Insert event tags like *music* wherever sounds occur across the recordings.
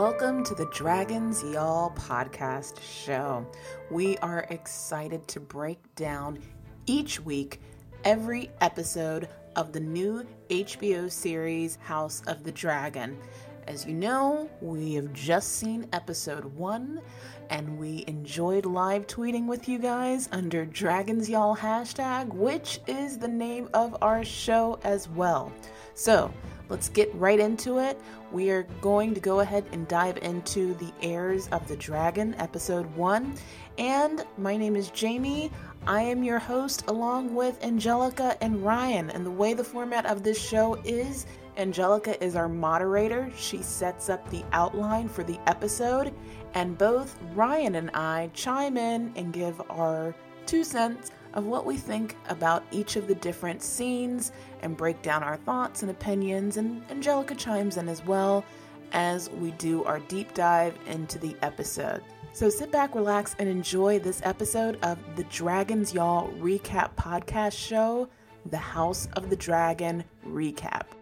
Welcome to the Dragons Y'all podcast show. We are excited to break down each week every episode of the new HBO series House of the Dragon. As you know, we have just seen episode one and we enjoyed live tweeting with you guys under Dragons Y'all hashtag, which is the name of our show as well. So let's get right into it. We are going to go ahead and dive into the heirs of the dragon, episode one. And my name is Jamie. I am your host along with Angelica and Ryan. And the way the format of this show is Angelica is our moderator. She sets up the outline for the episode, and both Ryan and I chime in and give our two cents of what we think about each of the different scenes and break down our thoughts and opinions. And Angelica chimes in as well as we do our deep dive into the episode. So sit back, relax, and enjoy this episode of the Dragons Y'all Recap Podcast Show, The House of the Dragon Recap.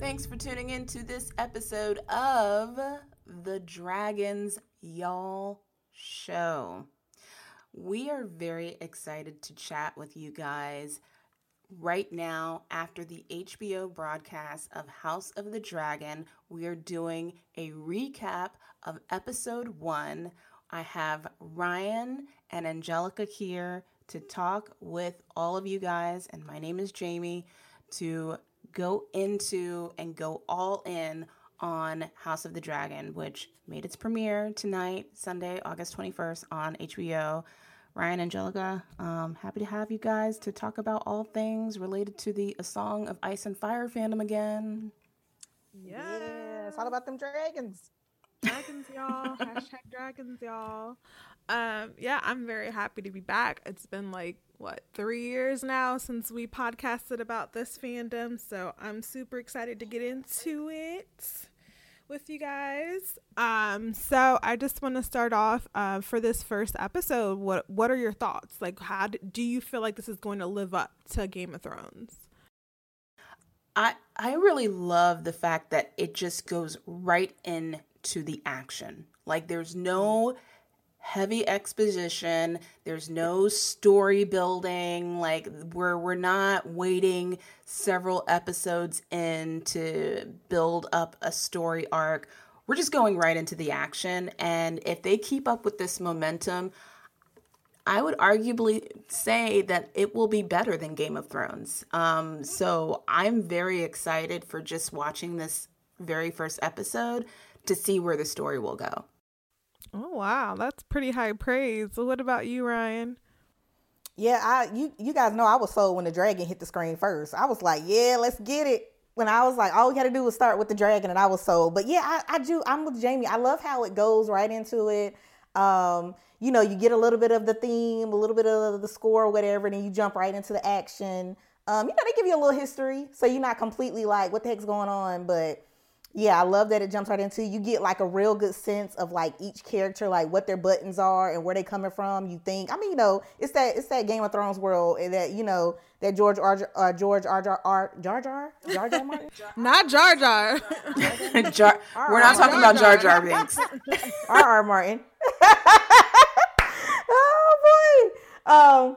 Thanks for tuning in to this episode of the Dragons Y'all Show. We are very excited to chat with you guys right now after the HBO broadcast of House of the Dragon. We are doing a recap of episode one. I have Ryan and Angelica here to talk with all of you guys, and my name is Jamie to go into and go all in on House of the Dragon, which made its premiere tonight, Sunday, August 21st on HBO. Ryan Angelica, um, happy to have you guys to talk about all things related to the A Song of Ice and Fire fandom again. Yes, yeah, it's all about them dragons. Dragons, y'all. *laughs* Hashtag dragons, y'all. Um, yeah, I'm very happy to be back. It's been like what three years now since we podcasted about this fandom, so I'm super excited to get into it with you guys. Um, so I just want to start off uh, for this first episode. What what are your thoughts? Like, how do, do you feel like this is going to live up to Game of Thrones? I I really love the fact that it just goes right into the action. Like, there's no heavy exposition there's no story building like we're we're not waiting several episodes in to build up a story arc we're just going right into the action and if they keep up with this momentum I would arguably say that it will be better than Game of Thrones. Um, so I'm very excited for just watching this very first episode to see where the story will go. Oh wow, that's pretty high praise. What about you, Ryan? Yeah, I you you guys know I was sold when the dragon hit the screen first. I was like, yeah, let's get it. When I was like, all we got to do was start with the dragon, and I was sold. But yeah, I, I do. I'm with Jamie. I love how it goes right into it. Um, you know, you get a little bit of the theme, a little bit of the score, whatever, and then you jump right into the action. Um, you know, they give you a little history, so you're not completely like, what the heck's going on? But yeah, I love that it jumps right into you get like a real good sense of like each character, like what their buttons are and where they coming from. You think, I mean, you know, it's that it's that Game of Thrones world and that you know that George R. Uh, George R. Jar R. Jar Jar Jar Jar Martin, *laughs* not Jar Jar. *laughs* Jar. We're not talking about Jar Jar Binks. *laughs* R. R. Martin. oh boy. Um.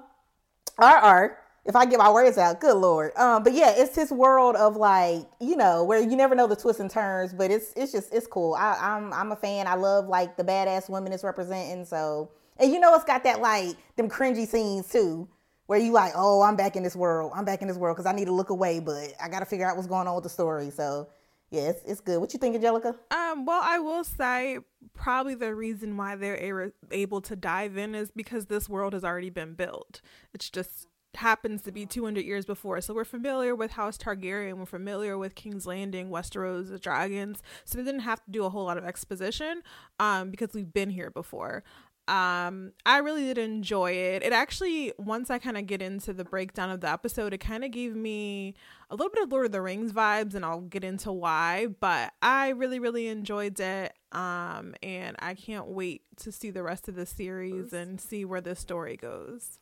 R. R if I get my words out, good lord. Um, but yeah, it's this world of like, you know, where you never know the twists and turns, but it's it's just it's cool. I, I'm I'm a fan. I love like the badass women it's representing. So and you know it's got that like them cringy scenes too, where you like, oh, I'm back in this world. I'm back in this world because I need to look away, but I got to figure out what's going on with the story. So yeah, it's, it's good. What you think, Angelica? Um, well, I will say probably the reason why they're able to dive in is because this world has already been built. It's just happens to be 200 years before. So we're familiar with House Targaryen, we're familiar with King's Landing, Westeros, the dragons. So we didn't have to do a whole lot of exposition um, because we've been here before. Um, I really did enjoy it. It actually, once I kind of get into the breakdown of the episode, it kind of gave me a little bit of Lord of the Rings vibes, and I'll get into why. But I really, really enjoyed it. Um, and I can't wait to see the rest of the series and see where this story goes.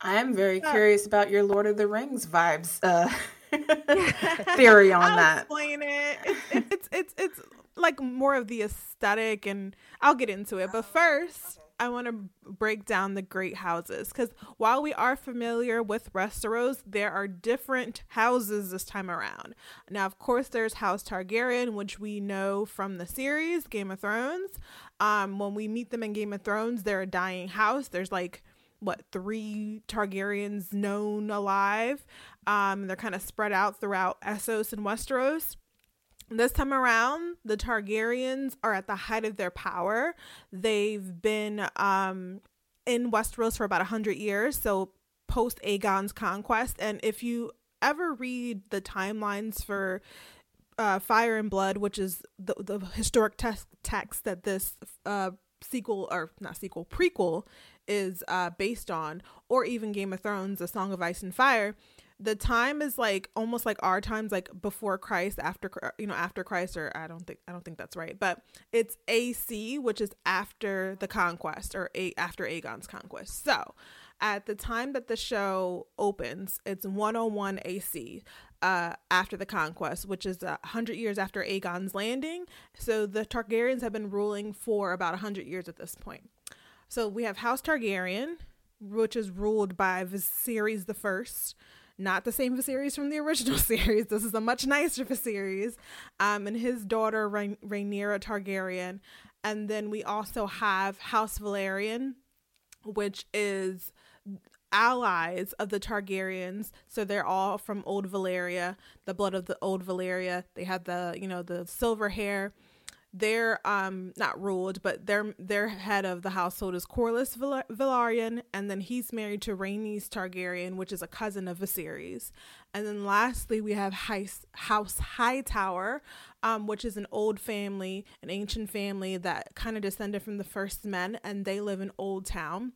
I am very curious about your Lord of the Rings vibes uh, *laughs* theory on I'll that. Explain it. It's, it's it's it's like more of the aesthetic, and I'll get into it. But first, I want to break down the great houses because while we are familiar with Westeros, there are different houses this time around. Now, of course, there's House Targaryen, which we know from the series Game of Thrones. Um, when we meet them in Game of Thrones, they're a dying house. There's like what three Targaryens known alive. Um, they're kind of spread out throughout Essos and Westeros. This time around, the Targaryens are at the height of their power. They've been um, in Westeros for about 100 years, so post Aegon's conquest. And if you ever read the timelines for uh, Fire and Blood, which is the, the historic text, text that this uh, sequel, or not sequel, prequel is uh, based on, or even Game of Thrones, A Song of Ice and Fire, the time is like almost like our times like before christ after you know after christ or i don't think i don't think that's right but it's ac which is after the conquest or a, after aegon's conquest. So at the time that the show opens it's 101 ac uh, after the conquest which is uh, 100 years after aegon's landing. So the targaryens have been ruling for about a 100 years at this point so we have house targaryen which is ruled by viserys the first not the same Viserys from the *laughs* original series. This is a much nicer Viserys, um, and his daughter Rhaen- Rhaenyra Targaryen, and then we also have House Velaryon, which is allies of the Targaryens. So they're all from Old Valyria, the blood of the Old Valyria. They have the you know the silver hair they're um not ruled, but their their head of the household is Corlys Velaryon, and then he's married to Rhaenys Targaryen, which is a cousin of Viserys. And then lastly, we have House, House Hightower, um, which is an old family, an ancient family that kind of descended from the first men, and they live in Old Town.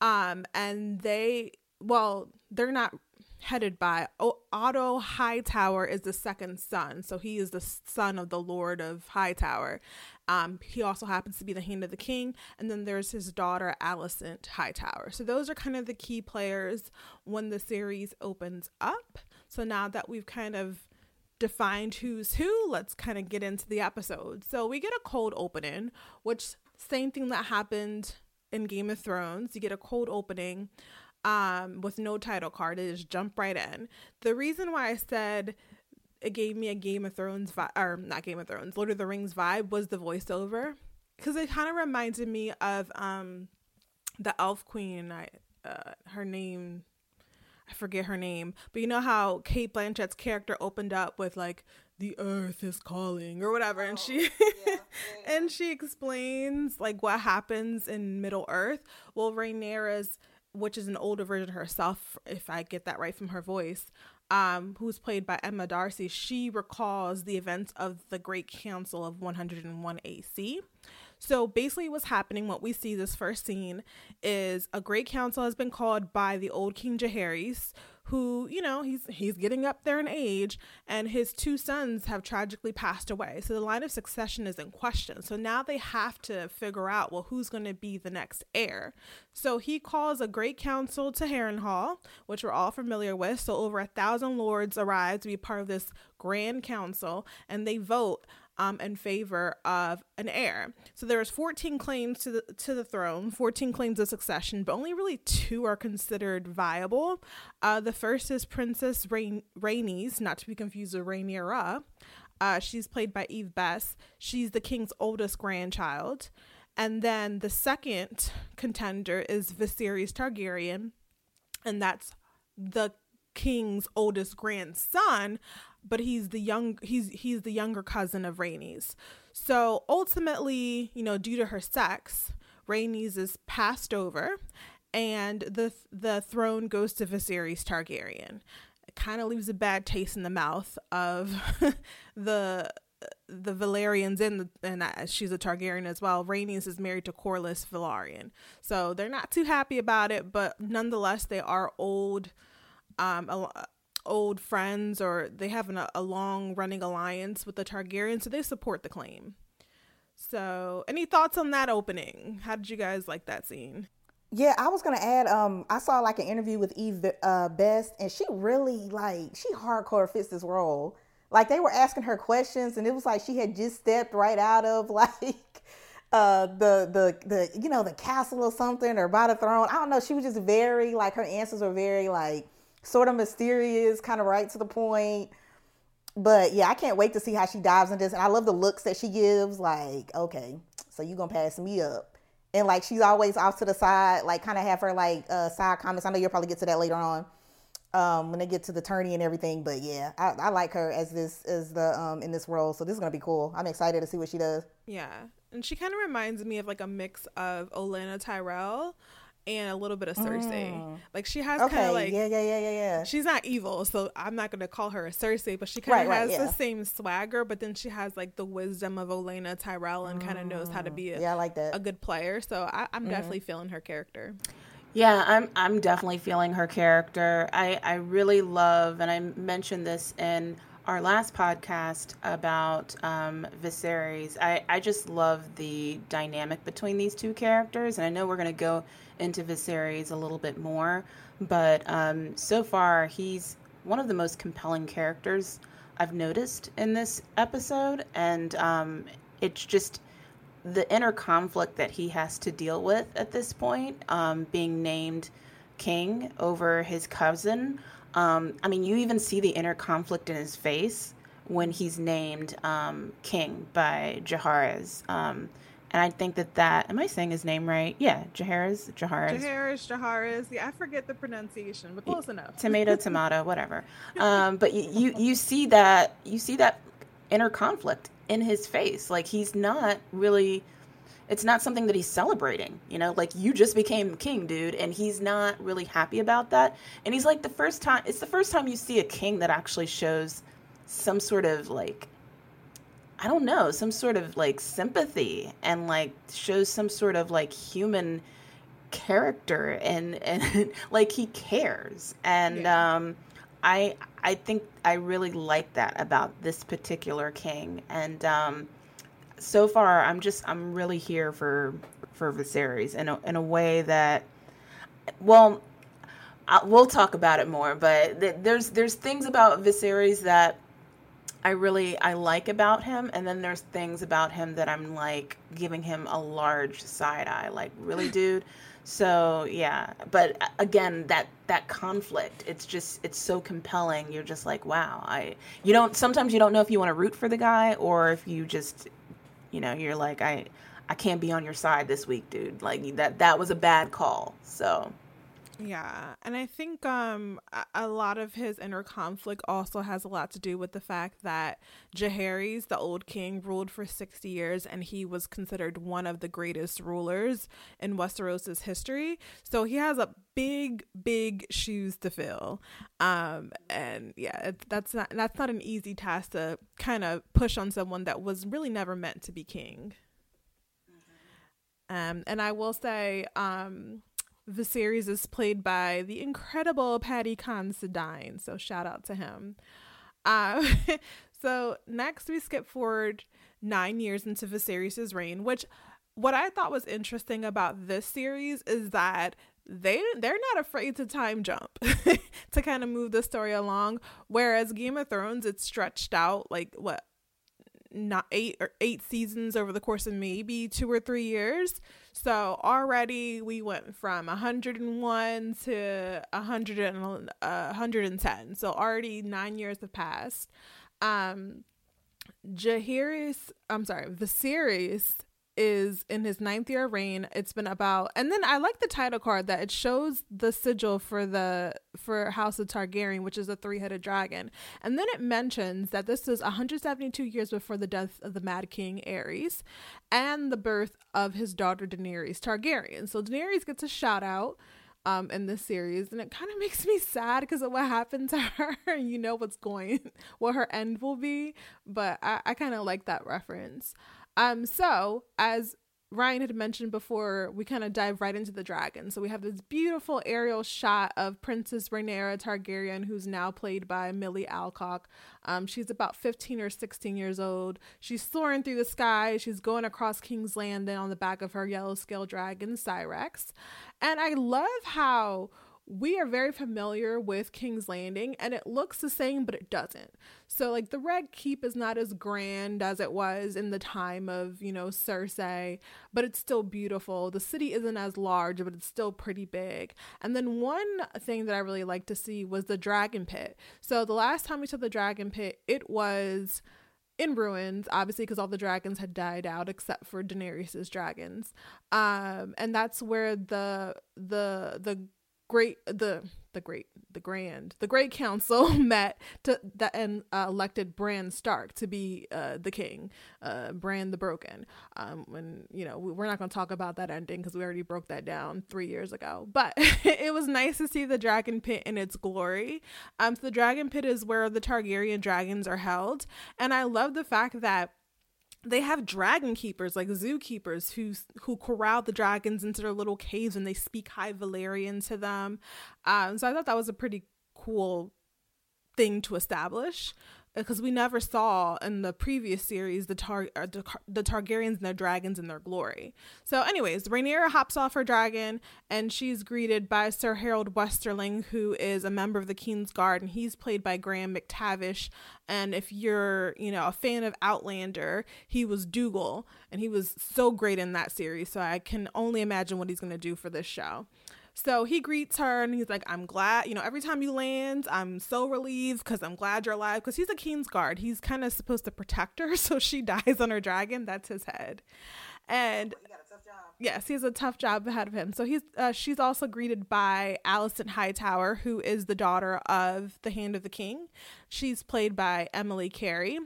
Um, and they, well, they're not headed by Otto Hightower is the second son. So he is the son of the Lord of Hightower. Um, he also happens to be the hand of the king. And then there's his daughter, Alicent Hightower. So those are kind of the key players when the series opens up. So now that we've kind of defined who's who, let's kind of get into the episode. So we get a cold opening, which same thing that happened in Game of Thrones. You get a cold opening um, with no title card. It just jump right in. The reason why I said it gave me a Game of Thrones vibe, or not Game of Thrones, Lord of the Rings vibe was the voiceover, because it kind of reminded me of um, the Elf Queen. I uh, her name. I forget her name, but you know how Cate Blanchett's character opened up with like the earth is calling or whatever and she yeah, *laughs* and she explains like what happens in Middle Earth. Well, Rhaenyra's which is an older version of herself, if I get that right from her voice, um, who's played by Emma Darcy, she recalls the events of the Great Council of 101 AC. So basically, what's happening, what we see this first scene, is a Great Council has been called by the old King Jaehaerys, who, you know, he's he's getting up there in age, and his two sons have tragically passed away. So the line of succession is in question. So now they have to figure out, well, who's going to be the next heir. So he calls a great council to Harrenhal, which we're all familiar with. So over a thousand lords arrive to be part of this grand council, and they vote um, in favor of an heir. So there's 14 claims to the to the throne, 14 claims of succession, but only really two are considered viable. Uh, the first is Princess Rain- Rhaenys, not to be confused with Rhaenyra. Uh, she's played by Eve Best. She's the king's oldest grandchild. And then the second contender is Viserys Targaryen, and that's the king's oldest grandson, but he's the young he's he's the younger cousin of Rhaenys. So ultimately, you know, due to her sex, Rhaenys is passed over and the the throne goes to Viserys Targaryen. It kind of leaves a bad taste in the mouth of *laughs* the the Velaryons in the, and she's a Targaryen as well. Rhaenys is married to Corlys Velaryon, so they're not too happy about it. But nonetheless, they are old, um, old friends, or they have an, a long running alliance with the Targaryens, so they support the claim. So, any thoughts on that opening? How did you guys like that scene? Yeah, I was gonna add. Um, I saw like an interview with Eve uh, Best, and she really like she hardcore fits this role. Like they were asking her questions, and it was like she had just stepped right out of *laughs* like uh the the the you know the castle or something or by the throne. I don't know. She was just very like her answers were very like sort of mysterious, kind of right to the point. But yeah, I can't wait to see how she dives into this. And I love the looks that she gives. Like, okay, so you gonna pass me up? and like she's always off to the side, like kind of have her like uh, side comments. I know you'll probably get to that later on um, when they get to the tourney and everything. But yeah, I, I like her as this as the um, in this role, so this is gonna be cool. I'm excited to see what she does. Yeah, and she kind of reminds me of like a mix of Olenna Tyrell and a little bit of Cersei. Mm. Like she has okay. kind of like yeah, yeah, yeah, yeah, yeah. She's not evil, so I'm not gonna call her a Cersei, but she kind of right, has right, yeah. the same swagger. But then she has like the wisdom of Olenna Tyrell and mm. kind of knows how to be a, yeah, I like that. a good player. So I, am mm-hmm. definitely feeling her character. Yeah, I'm I'm definitely feeling her character. I I really love, and I mentioned this in our last podcast about um, Viserys. I I just love the dynamic between these two characters, and I know we're gonna go into Viserys a little bit more, but um, so far he's one of the most compelling characters I've noticed in this episode, and um, it's just the inner conflict that he has to deal with at this point, um, being named king over his cousin. Um, I mean, you even see the inner conflict in his face when he's named um, king by Jaehaerys. And I think that that am I saying his name right? Yeah, Jaehaerys, Jaehaerys. Jaehaerys, Jaehaerys. Yeah, I forget the pronunciation, but close enough. Tomato, *laughs* tomato, whatever. Um, but you, you you see that you see that inner conflict in his face. Like he's not really. It's not something that he's celebrating, you know. Like you just became king, dude, and he's not really happy about that. And he's like the first time. It's the first time you see a king that actually shows some sort of like I don't know, some sort of like sympathy and like shows some sort of like human character and and *laughs* like he cares. And yeah. um I I think I really like that about this particular king and um so far I'm just I'm really here for for Viserys in a in a way that well I, we'll talk about it more but th- there's there's things about Viserys that I really I like about him and then there's things about him that I'm like giving him a large side eye like really *laughs* dude? So yeah. But uh, again that that conflict it's just it's so compelling. You're just like wow I you don't sometimes you don't know if you want to root for the guy or if you just you know you're like I I can't be on your side this week dude. Like that that was a bad call so yeah, and I think um a lot of his inner conflict also has a lot to do with the fact that Jaehaerys, the old king, ruled for 60 years and he was considered one of the greatest rulers in Westeros' history. So he has a big big shoes to fill. Um and yeah, it, that's not that's not an easy task to kind of push on someone that was really never meant to be king. Mm-hmm. Um and I will say um Viserys is played by the incredible Paddy Considine, so shout out to him. Uh, *laughs* so next we skip forward nine years into Viserys' reign, which what I thought was interesting about this series is that they they're not afraid to time jump *laughs* to kind of move the story along. Whereas Game of Thrones, it's stretched out like what not eight or eight seasons over the course of maybe two or three years. So already we went from 101 to 100 and, uh, 110. So already nine years have passed. Um, Jaehaerys, I'm sorry, Viserys is in his ninth year of reign. It's been about, and then I like the title card that it shows the sigil for the for House of Targaryen, which is a three headed dragon, and then it mentions that this is 172 years before the death of the Mad King Aerys, and the birth of his daughter Daenerys Targaryen. So Daenerys gets a shout out. um, in this series, and it kind of *laughs* makes me sad because of what happened to her. *laughs* you know what's going, what her end will be, but I, I kind of like that reference. Um, so as Ryan had mentioned before, we kind of dive right into the dragon. So we have this beautiful aerial shot of Princess Rhaenyra Targaryen, who's now played by Millie Alcock. Um, she's about 15 or 16 years old. She's soaring through the sky. She's going across King's Landing on the back of her yellow scale dragon, Syrax. And I love how we are very familiar with King's Landing and it looks the same, but it doesn't. So, like, the Red Keep is not as grand as it was in the time of, you know, Cersei, but it's still beautiful. The city isn't as large, but it's still pretty big. And then, one thing that I really like to see was the Dragon Pit. So, the last time we saw the Dragon Pit, it was in ruins, obviously, because all the dragons had died out except for Daenerys's dragons. Um, and that's where the the the great the the great the grand the great council *laughs* met to that and uh, elected Bran Stark to be uh, the king, uh, Bran the Broken. Um, when you know we're not going to talk about that ending because we already broke that down three years ago. But *laughs* it was nice to see the Dragon Pit in its glory. Um, so the Dragon Pit is where the Targaryen dragons are held, and I love the fact that they have dragon keepers like zookeepers who who corral the dragons into their little caves and they speak high Valyrian to them. Um, so I thought that was a pretty cool thing to establish because we never saw in the previous series the tar uh, the, the Targaryens and their dragons in their glory. So, anyways, Rhaenyra hops off her dragon and she's greeted by Sir Harold Westerling, who is a member of the King's Guard, and he's played by Graham McTavish. And if you're, you know, a fan of Outlander, he was Dougal, and he was so great in that series. So I can only imagine what he's going to do for this show. So he greets her and he's like, I'm glad, you know, every time you land, I'm so relieved because I'm glad you're alive. Because he's a King's Guard. He's kind of supposed to protect her. *laughs* So she dies on her dragon. That's his head. And yes, he has a tough job ahead of him. So he's uh, she's also greeted by Alicent Hightower, who is the daughter of the Hand of the King. She's played by Emily Carey.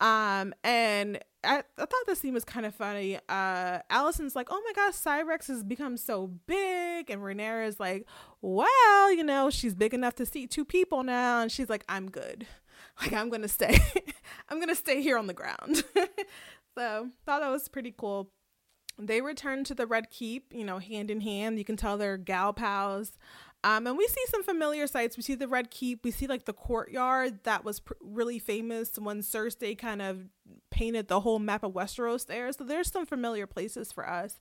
Um, and I, I thought this scene was kind of funny. Uh, Alicent's like, "Oh my gosh, Syrax has become so big," and Rhaenyra is like, "Well, you know, she's big enough to seat two people now," and she's like, "I'm good. *laughs* Like, I'm gonna stay. *laughs* I'm gonna stay here on the ground." *laughs* so thought that was pretty cool. They return to the Red Keep, you know, hand in hand. You can tell they're gal pals. Um, and we see some familiar sites. We see the Red Keep. We see like the courtyard that was pr- really famous when Cersei kind of painted the whole map of Westeros there. So there's some familiar places for us.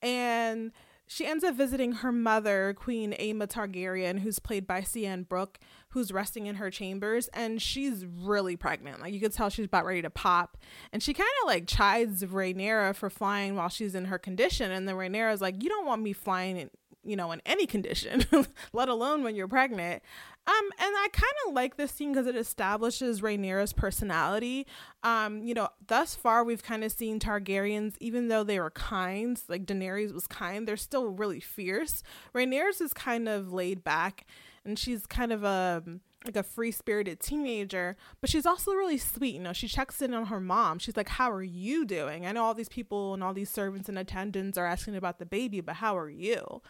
And she ends up visiting her mother, Queen Aemma Targaryen, who's played by Sian Brooke, who's resting in her chambers, and she's really pregnant. Like you could tell she's about ready to pop. And she kind of like chides Rhaenyra for flying while she's in her condition. And then Rhaenyra's like, You don't want me flying you know, in any condition, *laughs* let alone when you're pregnant. Um, and I kind of like this scene because it establishes Rhaenyra's personality. Um, you know, thus far we've kind of seen Targaryens, even though they were kind, like Daenerys was kind, they're still really fierce. Rhaenyra's is kind of laid back, and she's kind of a like a free spirited teenager, but she's also really sweet. You know, she checks in on her mom. She's like, How are you doing? I know all these people and all these servants and attendants are asking about the baby, but how are you?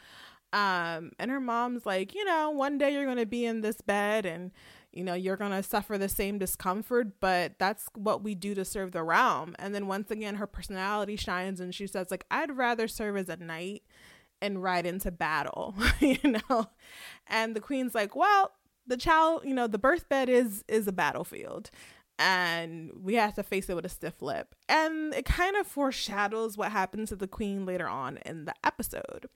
Um, and her mom's like, you know, one day you're going to be in this bed and, you know, you're going to suffer the same discomfort, but that's what we do to serve the realm. And then once again, her personality shines and she says, like, I'd rather serve as a knight and ride into battle, *laughs* you know? And the queen's like, well, the child, you know, the birth bed is is a battlefield and we have to face it with a stiff lip. And it kind of foreshadows what happens to the queen later on in the episode.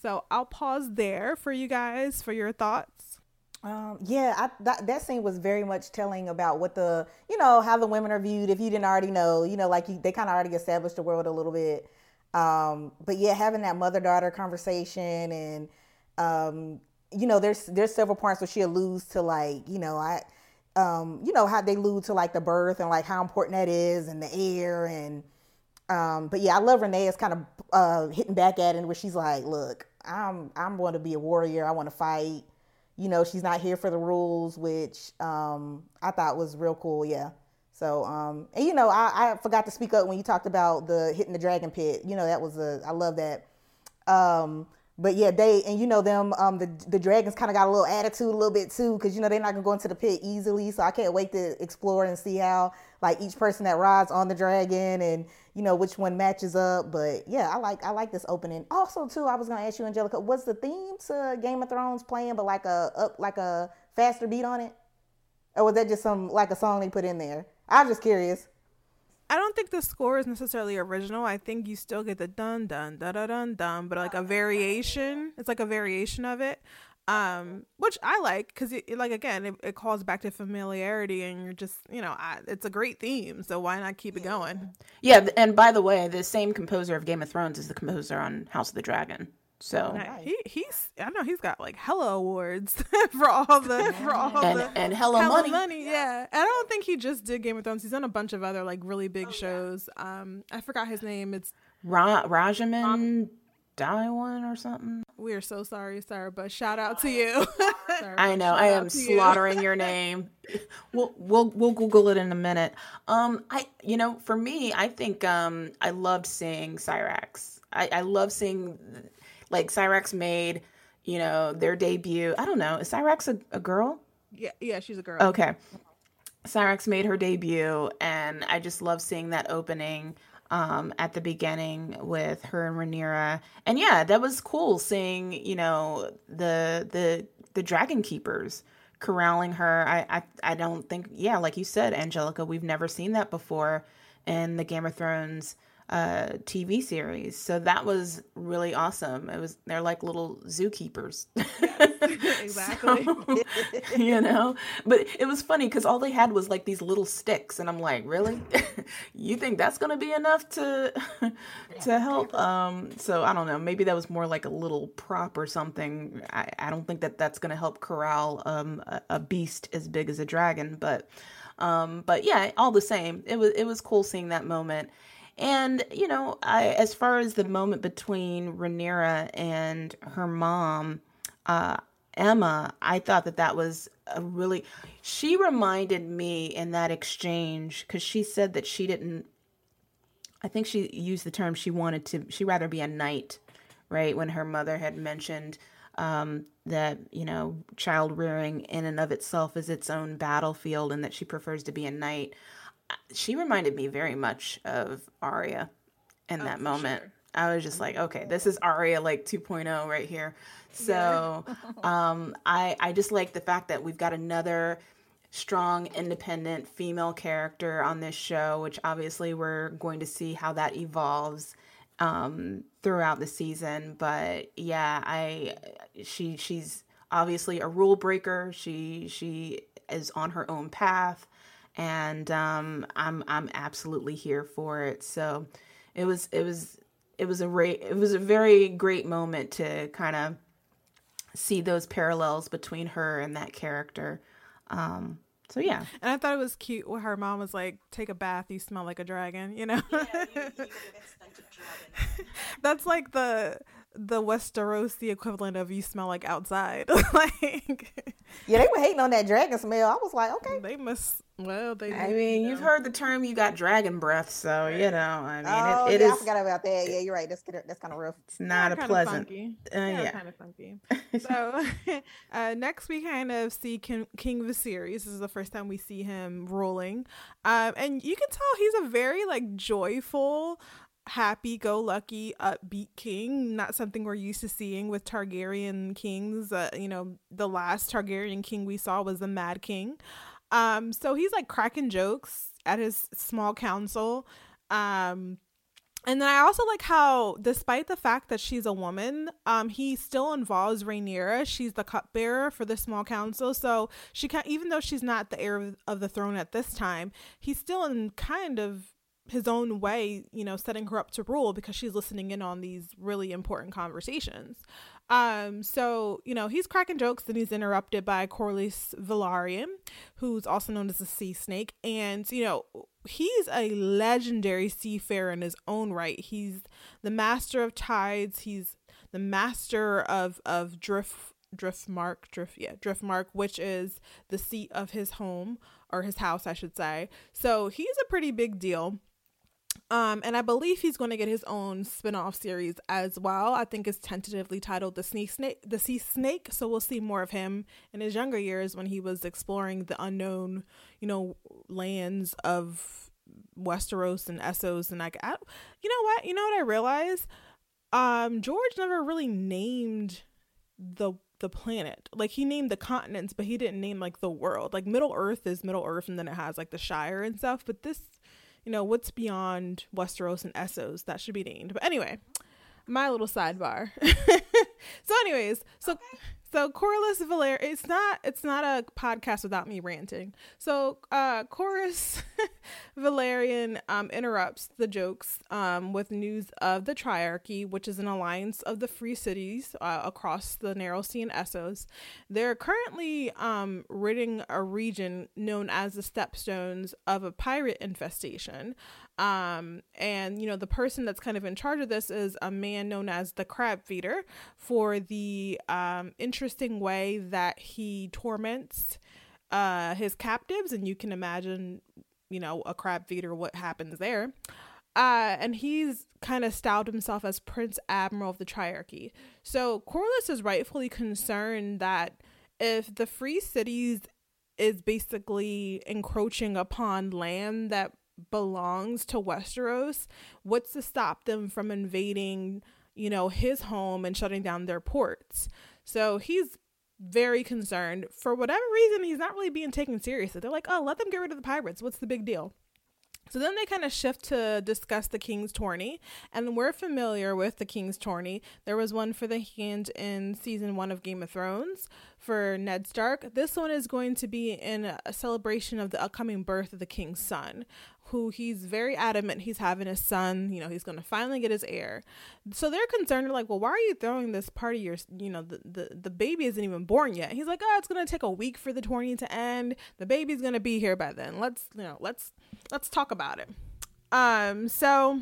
So I'll pause there for you guys for your thoughts. Um, yeah, I, that, that scene was very much telling about what the, you know, how the women are viewed. If you didn't already know, you know, like you, they kind of already established the world a little bit. Um, but yeah, having that mother daughter conversation and, um, you know, there's there's several parts where she alludes to like, you know, I, um, you know, how they allude to like the birth and like how important that is and the heir and, um, but yeah, I love Renee is kind of uh, hitting back at it where she's like, look, I'm I'm going to be a warrior. I want to fight. You know, she's not here for the rules, which um, I thought was real cool. Yeah. So, um, and you know, I, I forgot to speak up when you talked about the hitting the dragon pit. You know, that was a I love that. Um, but yeah, they and you know them. Um, the the dragons kind of got a little attitude a little bit too, because you know they're not gonna go into the pit easily. So I can't wait to explore and see how like each person that rides on the dragon and you know which one matches up. But yeah, I like I like this opening. Also too, I was gonna ask you, Angelica, was the theme to Game of Thrones playing, but like a up like a faster beat on it, or was that just some like a song they put in there? I was just curious. I don't think the score is necessarily original. I think you still get the dun dun da da dun dun, but like a variation. It's like a variation of it, um, which I like because it, like again, it, it, calls back to familiarity, and you're just you know, I, it's a great theme. So why not keep it going? Yeah, and by the way, the same composer of Game of Thrones is the composer on House of the Dragon. So nice. he he's I know he's got like hella awards *laughs* for all the for all and, the and hella, hella money. money. Yeah, and I don't think he just did Game of Thrones. He's done a bunch of other like really big oh, shows. Yeah. Um, I forgot his name. It's Ra- Rajaman um, Daiwan or something. We are so sorry, sir, but shout out to you. *laughs* I know I am slaughtering you. your *laughs* name. We'll we'll we'll Google it in a minute. Um, I you know for me, I think um I loved seeing Syrax. I I love seeing like Syrax made, you know, their debut. I don't know. Is Syrax a, a girl? Yeah, yeah, she's a girl. Okay. Syrax made her debut, and I just love seeing that opening um, at the beginning with her and Rhaenyra. And yeah, that was cool seeing, you know, the the the dragon keepers corralling her. I, I I don't think yeah, like you said, Angelica, we've never seen that before in the Game of Thrones uh, TV series. So that was really awesome. It was they're like little zookeepers. *laughs* *laughs* exactly. so, *laughs* you know, but it was funny because all they had was like these little sticks, and I'm like, really? you think that's gonna be enough to to help? Um, so I don't know. Maybe that was more like a little prop or something. I, I don't think that that's gonna help corral um, a, a beast as big as a dragon, but. Um, but yeah, all the same, it was it was cool seeing that moment and, you know, I, as far as the moment between Rhaenyra and her mom, uh, Aemma, I thought that that was a really. She reminded me in that exchange because she said that she didn't. I think she used the term she wanted to. She rather be a knight, right? When her mother had mentioned um, that you know child rearing in and of itself is its own battlefield, and that she prefers to be a knight she reminded me very much of Arya in oh, that moment. Sure. I was just like, okay, this is Arya like 2.0 right here. So, *laughs* um, I I just like the fact that we've got another strong, independent female character on this show, which obviously we're going to see how that evolves um, throughout the season. But yeah, I she she's obviously a rule breaker. She she is on her own path and um, I'm I'm absolutely here for it. So it was it was it was a ra- it was a very great moment to kind of see those parallels between her and that character. Um, so yeah, and I thought it was cute when her mom was like, "Take a bath, you smell like a dragon," you know. Yeah, you, *laughs* you *laughs* That's like the the Westerosi equivalent of "you smell like outside." *laughs* like, yeah, they were hating on that dragon smell. I was like, okay, they must well, they. I mean, you've heard the term "you got dragon breath," so you know. I mean, oh, it, it yeah, is, I forgot about that. Yeah, you're right. That's that's kind of rough. It's not yeah, a pleasant. Funky. Uh, yeah, yeah. kind of funky. *laughs* so *laughs* uh, next, we kind of see King, King Viserys. This is the first time we see him ruling, um, and you can tell he's a very like joyful happy go lucky upbeat king not something we're used to seeing with targaryen kings uh, you know the last targaryen king we saw was the mad king um, so he's like cracking jokes at his small council. Um, and then I also like how, despite the fact that she's a woman, um, he still involves Rhaenyra. She's the cupbearer for the small council, so she can even though she's not the heir of the throne at this time, he's still in kind of his own way, you know, setting her up to rule because she's listening in on these really important conversations. Um, so, you know, he's cracking jokes and he's interrupted by Corlys Velaryon, who's also known as the Sea Snake. And, you know, he's a legendary seafarer in his own right. He's the master of tides, he's the master of, of drift Driftmark, drift yeah, Driftmark, which is the seat of his home or his house, I should say. So he's a pretty big deal. Um, and I believe he's going to get his own spin-off series as well. I think it's tentatively titled The Sea Snake, The Sea Snake. So we'll see more of him in his younger years when he was exploring the unknown, you know, lands of Westeros and Essos. And like, I, you know what? You know what I realized? Um, George never really named the the planet. Like he named the continents, but he didn't name like the world. Like Middle Earth is Middle Earth, and then it has like the Shire and stuff. But this you know, what's beyond Westeros and Essos that should be named. But anyway, my little sidebar. *laughs* so, anyways, so okay. So Corlys Valer it's not it's not a podcast without me ranting. So uh Velaryon *laughs* um interrupts the jokes um with news of the Triarchy, which is an alliance of the free cities uh, across the narrow sea and Essos. They're currently um ridding a region known as the Stepstones of a pirate infestation. Um, and you know, the person that's kind of in charge of this is a man known as the Crab Feeder for the um, interesting way that he torments uh, his captives, and you can imagine, you know, a crab feeder, what happens there. Uh, and he's kind of styled himself as Prince Admiral of the Triarchy. So Corlys is rightfully concerned that if the free cities is basically encroaching upon land that belongs to Westeros, what's to stop them from invading, you know, his home and shutting down their ports? So he's very concerned. For whatever reason, he's not really being taken seriously. They're like, oh, let them get rid of the pirates. What's the big deal? So then they kind of shift to discuss the King's Tourney, and we're familiar with the King's Tourney. There was one for the hand in season one of Game of Thrones for Ned Stark. This one is going to be in a celebration of the upcoming birth of the King's son, who he's very adamant he's having a son, you know, he's going to finally get his heir. So they're concerned, they're like, well, why are you throwing this party? Your, you know, the, the, the baby isn't even born yet. He's like, oh, it's going to take a week for the tourney to end. The baby's going to be here by then. Let's, you know, let's, let's talk about it. Um, so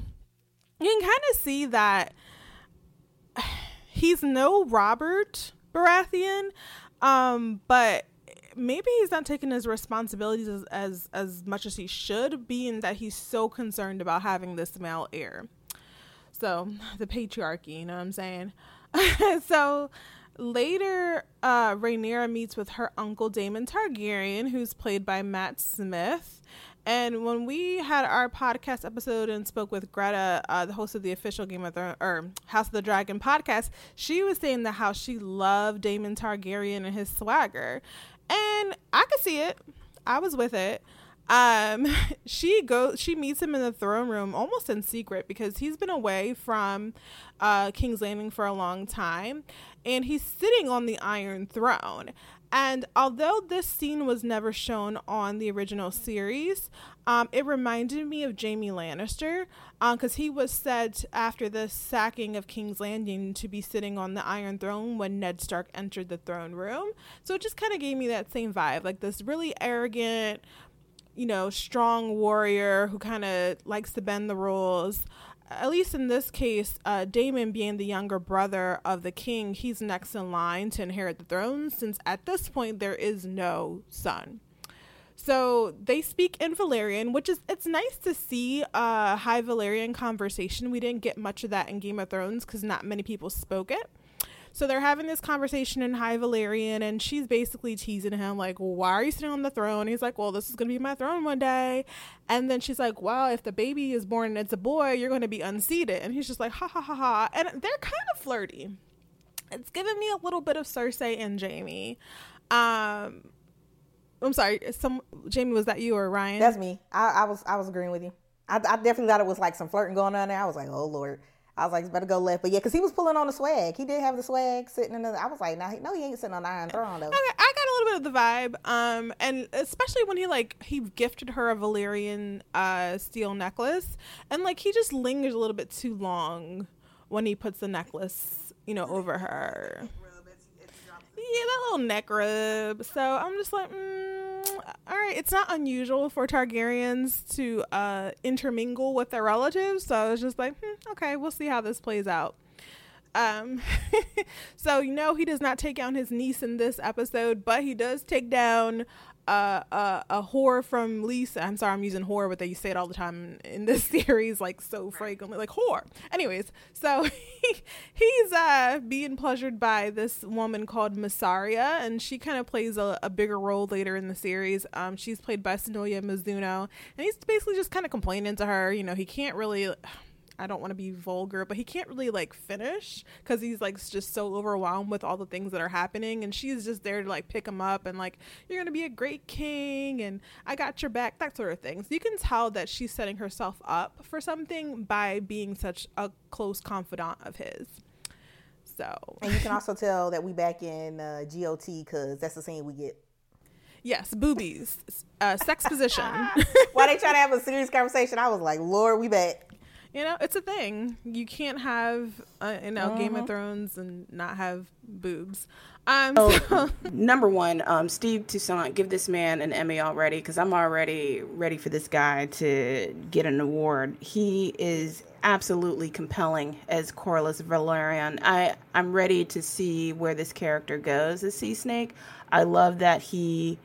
you can kind of see that *sighs* he's no Robert Baratheon, um, but maybe he's not taking his responsibilities as, as as much as he should, being that he's so concerned about having this male heir. So the patriarchy, you know what I'm saying? *laughs* so later, uh, Rhaenyra meets with her uncle Daemon Targaryen, who's played by Matt Smith. And when we had our podcast episode and spoke with Greta, uh, the host of the official Game of Thrones or House of the Dragon podcast, she was saying that how she loved Daemon Targaryen and his swagger. And I could see it. I was with it. Um, *laughs* she goes, she meets him in the throne room almost in secret because he's been away from uh, King's Landing for a long time and he's sitting on the Iron Throne. And although this scene was never shown on the original series, um, it reminded me of Jaime Lannister because um, he was said after the sacking of King's Landing to be sitting on the Iron Throne when Ned Stark entered the throne room. So it just kind of gave me that same vibe like this really arrogant, you know, strong warrior who kind of likes to bend the rules at least in this case, uh, Daemon being the younger brother of the king, he's next in line to inherit the throne since at this point there is no son. So they speak in Valyrian, which is it's nice to see a high Valyrian conversation. We didn't get much of that in Game of Thrones because not many people spoke it. So they're having this conversation in High Valyrian, and she's basically teasing him, like, Why are you sitting on the throne? He's like, Well, this is going to be my throne one day. And then she's like, Well, if the baby is born and it's a boy, you're going to be unseated. And he's just like, Ha ha ha ha. And they're kind of flirty. It's giving me a little bit of Cersei and Jaime. Um, I'm sorry, some Jaime, was that you or Ryan? That's me. I, I was I was agreeing with you. I, I definitely thought it was like some flirting going on there. I was like, oh lord. I was like, better go left. But yeah, because he was pulling on the swag. He did have the swag sitting in the. I was like, no, no, he ain't sitting on the Iron Throne though. Okay, I got a little bit of the vibe. Um, and especially when he like he gifted her a Valyrian uh steel necklace, and like he just lingers a little bit too long when he puts the necklace, you know, over her. Yeah, that little neck rub. So I'm just like, mm, all right. It's not unusual for Targaryens to uh, intermingle with their relatives. So I was just like, hmm, okay, we'll see how this plays out. Um, *laughs* so you know he does not take down his niece in this episode, but he does take down uh, a a whore from Lisa. I'm sorry, I'm using whore, but they say it all the time in this *laughs* series, like so frequently, like whore. Anyways, so *laughs* he, he's uh being pleasured by this woman called Mysaria, and she kind of plays a, a, bigger role later in the series. Um, she's played by Sonoya Mizuno, and he's basically just kind of complaining to her. You know, he can't really I don't want to be vulgar, but he can't really like finish because he's like just so overwhelmed with all the things that are happening. And she's just there to like pick him up and like, you're going to be a great king and I got your back, that sort of thing. So you can tell that she's setting herself up for something by being such a close confidant of his. So, and you can also tell that we back in uh, GOT because that's the scene we get Yes, boobies, uh, sex position. *laughs* Why they try to have a serious conversation, I was like, Lord, we back you know, it's a thing. You can't have, uh, you know, Game of mm-hmm. Thrones and not have boobs. Um, so. *laughs* number one, um, Steve Toussaint, give this man an Emmy already because I'm already ready for this guy to get an award. He is absolutely compelling as Corlys Velaryon. I I'm ready to see where this character goes as Sea Snake. I love that he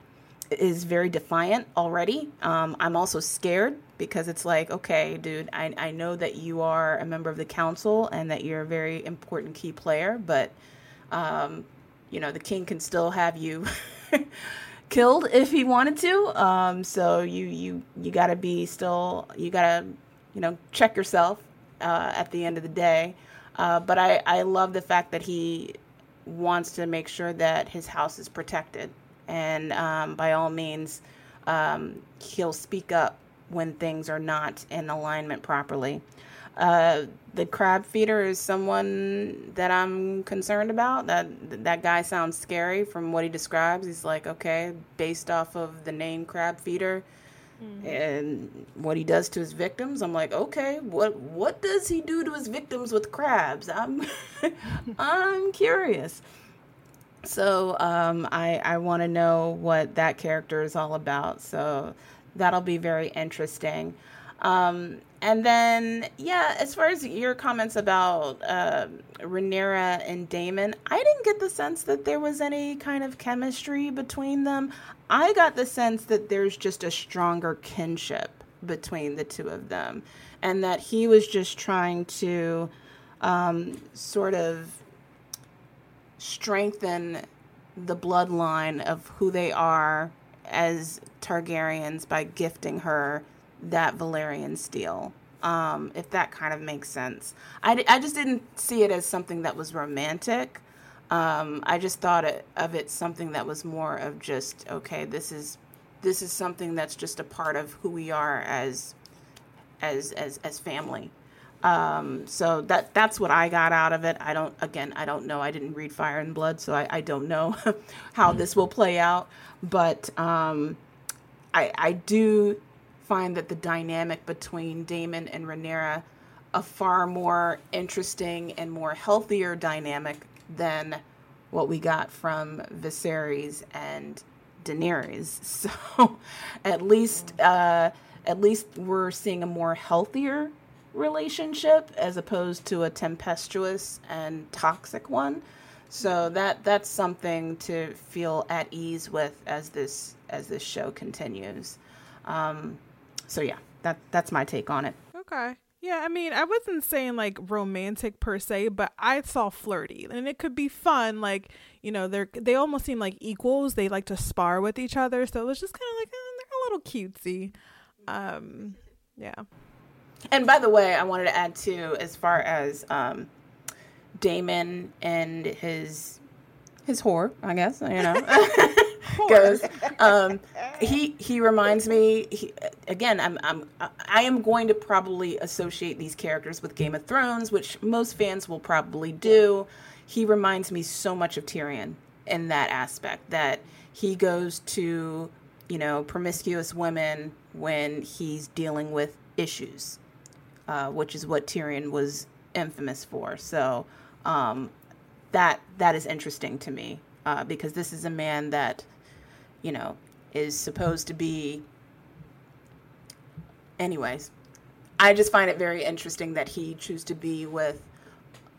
is very defiant already. Um, I'm also scared because it's like, okay, dude, I, I know that you are a member of the council and that you're a very important key player, but, um, you know, the king can still have you *laughs* killed if he wanted to. Um, so you, you, you gotta be still, you gotta, you know, check yourself uh, at the end of the day. Uh, but I, I love the fact that he wants to make sure that his house is protected. And um, by all means, um, he'll speak up when things are not in alignment properly. Uh, the crab feeder is someone that I'm concerned about. That that guy sounds scary from what he describes. He's like, okay, based off of the name crab feeder mm-hmm. and what he does to his victims. I'm like, okay, what what does he do to his victims with crabs? I'm *laughs* I'm curious. So um, I I want to know what that character is all about. So that'll be very interesting. Um, and then, yeah, as far as your comments about uh, Rhaenyra and Daemon, I didn't get the sense that there was any kind of chemistry between them. I got the sense that there's just a stronger kinship between the two of them, and that he was just trying to um, sort of strengthen the bloodline of who they are as Targaryens by gifting her that Valyrian steel. Um, if that kind of makes sense. I, I just didn't see it as something that was romantic. Um, I just thought it, of it something that was more of just okay. This is this is something that's just a part of who we are as as as as family. Um, so that that's what I got out of it. I don't again I don't know. I didn't read Fire and Blood, so I, I don't know *laughs* how this will play out. But um, I, I do find that the dynamic between Daemon and Rhaenyra a far more interesting and more healthier dynamic than what we got from Viserys and Daenerys. *laughs* So at least uh, at least we're seeing a more healthier relationship as opposed to a tempestuous and toxic one. So that that's something to feel at ease with as this as this show continues. Um, so yeah, that that's my take on it. Okay. Yeah, I mean, I wasn't saying like romantic per se, but I saw flirty, and it could be fun. Like, you know, they're they almost seem like equals. They like to spar with each other, so it was just kind of like eh, they're a little cutesy. Um, yeah. And by the way, I wanted to add too, as far as um, Daemon and his his whore, I guess you know, *laughs* goes. *laughs* Um, he he reminds me. He, again, I'm I'm I am going to probably associate these characters with Game of Thrones, which most fans will probably do. He reminds me so much of Tyrion in that aspect that he goes to you know promiscuous women when he's dealing with issues, uh, which is what Tyrion was infamous for. So um, that that is interesting to me uh, because this is a man that you know is supposed to be anyways i just find it very interesting that he chose to be with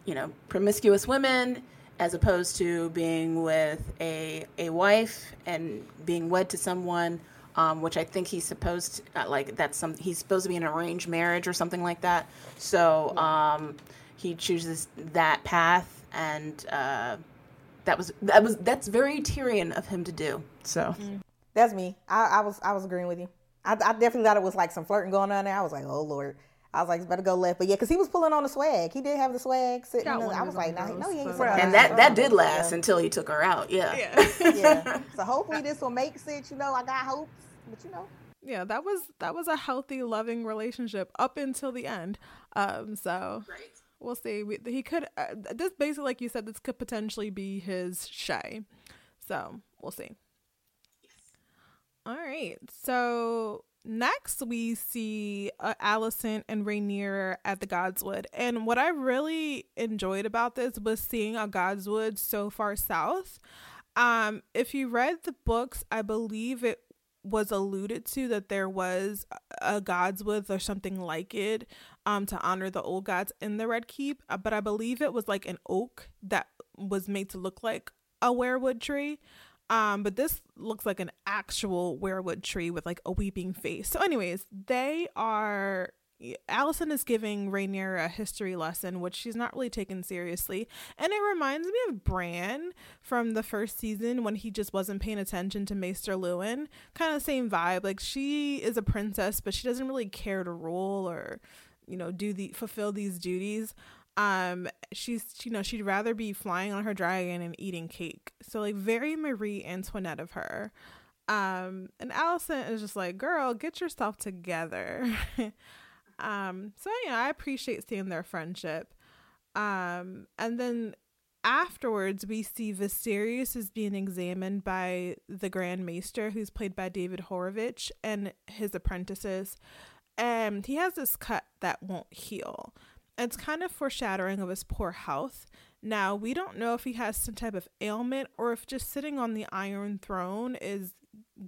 you know, promiscuous women as opposed to being with a a wife and being wed to someone, um, which I think he's supposed to, uh, like that's some he's supposed to be in an arranged marriage or something like that. So um, he chooses that path, and uh, that was that was that's very Tyrion of him to do. So That's me. I, I was I was agreeing with you. I, I definitely thought it was like some flirting going on there. I was like, oh lord. I was like, it's better go left. But yeah, because he was pulling on the swag. He did have the swag sitting. Got the- I was like, no, no, he ain't but- sitting and the that that did last Yeah. until he took her out. Yeah. Yeah. yeah. *laughs* So hopefully this will make sense. You know, I got hopes, but you know, yeah, that was that was a healthy, loving relationship up until the end. Um, so we'll see. We, he could uh, this basically, like you said, this could potentially be his Shae. So we'll see. All right. So next we see uh, Alicent and Rhaenyra at the Godswood, and what I really enjoyed about this was seeing a Godswood so far south. Um, if you read the books, I believe it was alluded to that there was a Godswood or something like it um to honor the old gods in the Red Keep, uh, but I believe it was like an oak that was made to look like a weirwood tree. Um, but this looks like an actual weirwood tree with like a weeping face. So, anyways, they are. Alicent is giving Rhaenyra a history lesson, which she's not really taken seriously. And it reminds me of Bran from the first season when he just wasn't paying attention to Maester Luwin. Kind of same vibe. Like she is a princess, but she doesn't really care to rule or, you know, do the fulfill these duties um she's you know she'd rather be flying on her dragon and eating cake. So like very marie antoinette of her. Um and Alicent is just like girl get yourself together. *laughs* Um so you know i appreciate seeing their friendship. Um and then afterwards we see Viserys is being examined by the Grand Maester who's played by David Horovitch and his apprentices and he has this cut that won't heal it's kind of foreshadowing of his poor health. Now, we don't know if he has some type of ailment or if just sitting on the Iron Throne is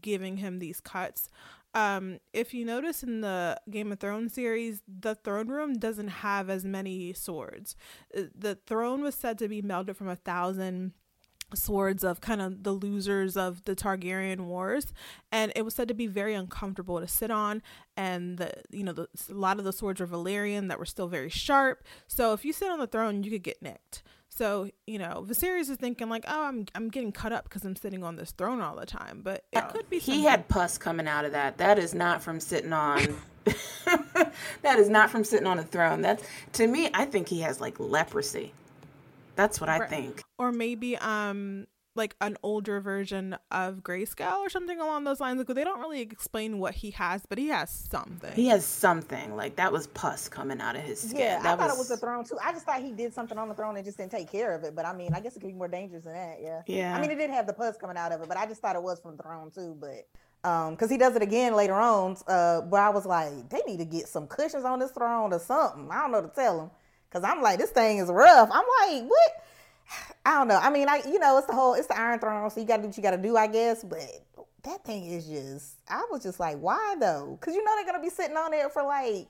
giving him these cuts. Um, if you notice in the Game of Thrones series, the throne room doesn't have as many swords. Uh, The throne was said to be melted from a thousand swords of kind of the losers of the Targaryen wars and it was said to be very uncomfortable to sit on and the you know the, a lot of the swords were Valyrian that were still very sharp so if you sit on the throne you could get nicked so you know Viserys is thinking like oh I'm I'm getting cut up because I'm sitting on this throne all the time but it uh, could be He had pus coming out of that. That is not from sitting on. *laughs* that is not from sitting on a throne. That's to me. I think he has like leprosy. That's what I Right. think. or maybe um like an older version of grayscale or something along those lines like they don't really explain what he has but he has something He has something like that was pus coming out of his skin. yeah, that I thought it was the throne too. I just thought he did something on the throne and just didn't take care of it. But I mean, I guess it could be more dangerous than that. Yeah. Yeah. I mean, it did have the pus coming out of it, but I just thought it was from the throne too. But um, because he does it again later on, uh, where I was like, they need to get some cushions on this throne or something. I don't know to tell him, because I'm like, this thing is rough. I'm like, what? I don't know. I mean, I you know, it's the whole, it's the Iron Throne, so you got to do what you got to do, I guess. But that thing is just, I was just like, why though? Because you know they're gonna be sitting on there for like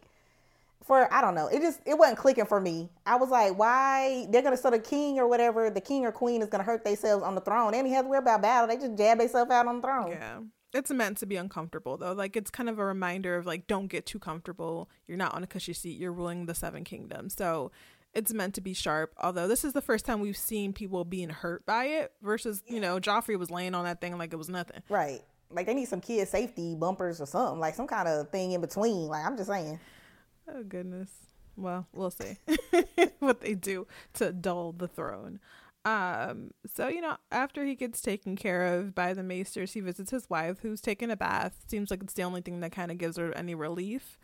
for I don't know. It just it wasn't clicking for me. I was like, why they're gonna so the king or whatever, the king or queen is gonna hurt themselves on the throne. They don't have to worry about battle. They just jab themselves out on the throne. Yeah. It's meant to be uncomfortable though. Like it's kind of a reminder of like don't get too comfortable. You're not on a cushy seat. You're ruling the seven kingdoms. So it's meant to be sharp. Although this is the first time we've seen people being hurt by it versus, you know, Joffrey was laying on that thing like it was nothing. Right. Like they need some kid safety bumpers or something, like some kind of thing in between. Like I'm just saying. Oh goodness. Well, we'll see *laughs* what they do to dull the throne. Um, so you know, after he gets taken care of by the maesters, he visits his wife, who's taking a bath. Seems like it's the only thing that kind of gives her any relief.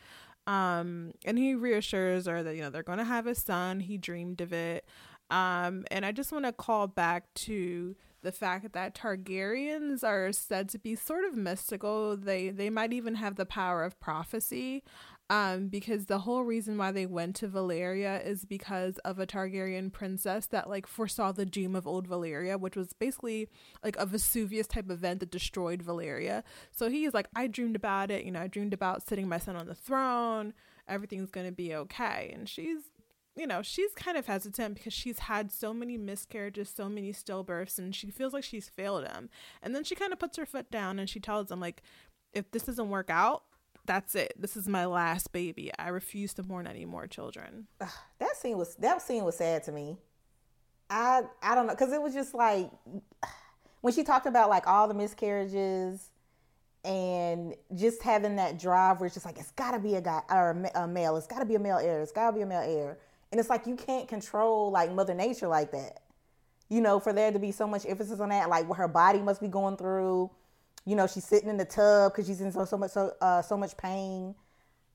Um, and he reassures her that you know they're going to have a son. He dreamed of it. Um, and I just want to call back to the fact that Targaryens are said to be sort of mystical. They they might even have the power of prophecy. Um, because the whole reason why they went to Valyria is because of a Targaryen princess that like foresaw the doom of old Valyria, which was basically like a Vesuvius type event that destroyed Valyria. So he's like, I dreamed about it, you know, I dreamed about sitting my son on the throne, everything's gonna be okay. And she's you know, she's kind of hesitant because she's had so many miscarriages, so many stillbirths, and she feels like she's failed him. And then she kind of puts her foot down and she tells him, like, if this doesn't work out, that's it. This is my last baby. I refuse to mourn any more children. that scene was that scene was sad to me. I I don't know because it was just like when she talked about like all the miscarriages and just having that drive where it's just like it's got to be a guy or a male. It's got to be a male heir. It's got to be a male heir. And it's like you can't control like Mother Nature like that. You know, for there to be so much emphasis on that, like what her body must be going through you know, she's sitting in the tub because she's in so, so much so, uh, so much pain.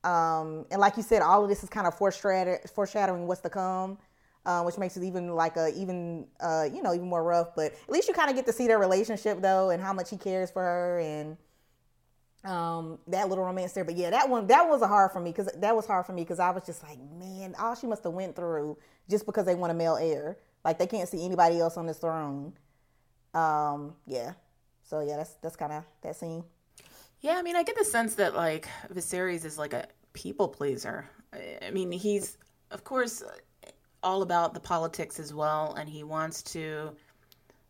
Um, and like you said, all of this is kind of foreshadowing what's to come, uh, which makes it even like a even uh, you know even more rough. But at least you kind of get to see their relationship though, and how much he cares for her, and um, that little romance there. But yeah, that one that was a hard for me because that was hard for me because I was just like, man, all she must have went through just because they want a male heir. Like they can't see anybody else on this throne. Um, yeah, so yeah, that's that's kind of that scene. Yeah, I mean, I get the sense that like Viserys is like a people pleaser. I mean, he's of course all about the politics as well, and he wants to,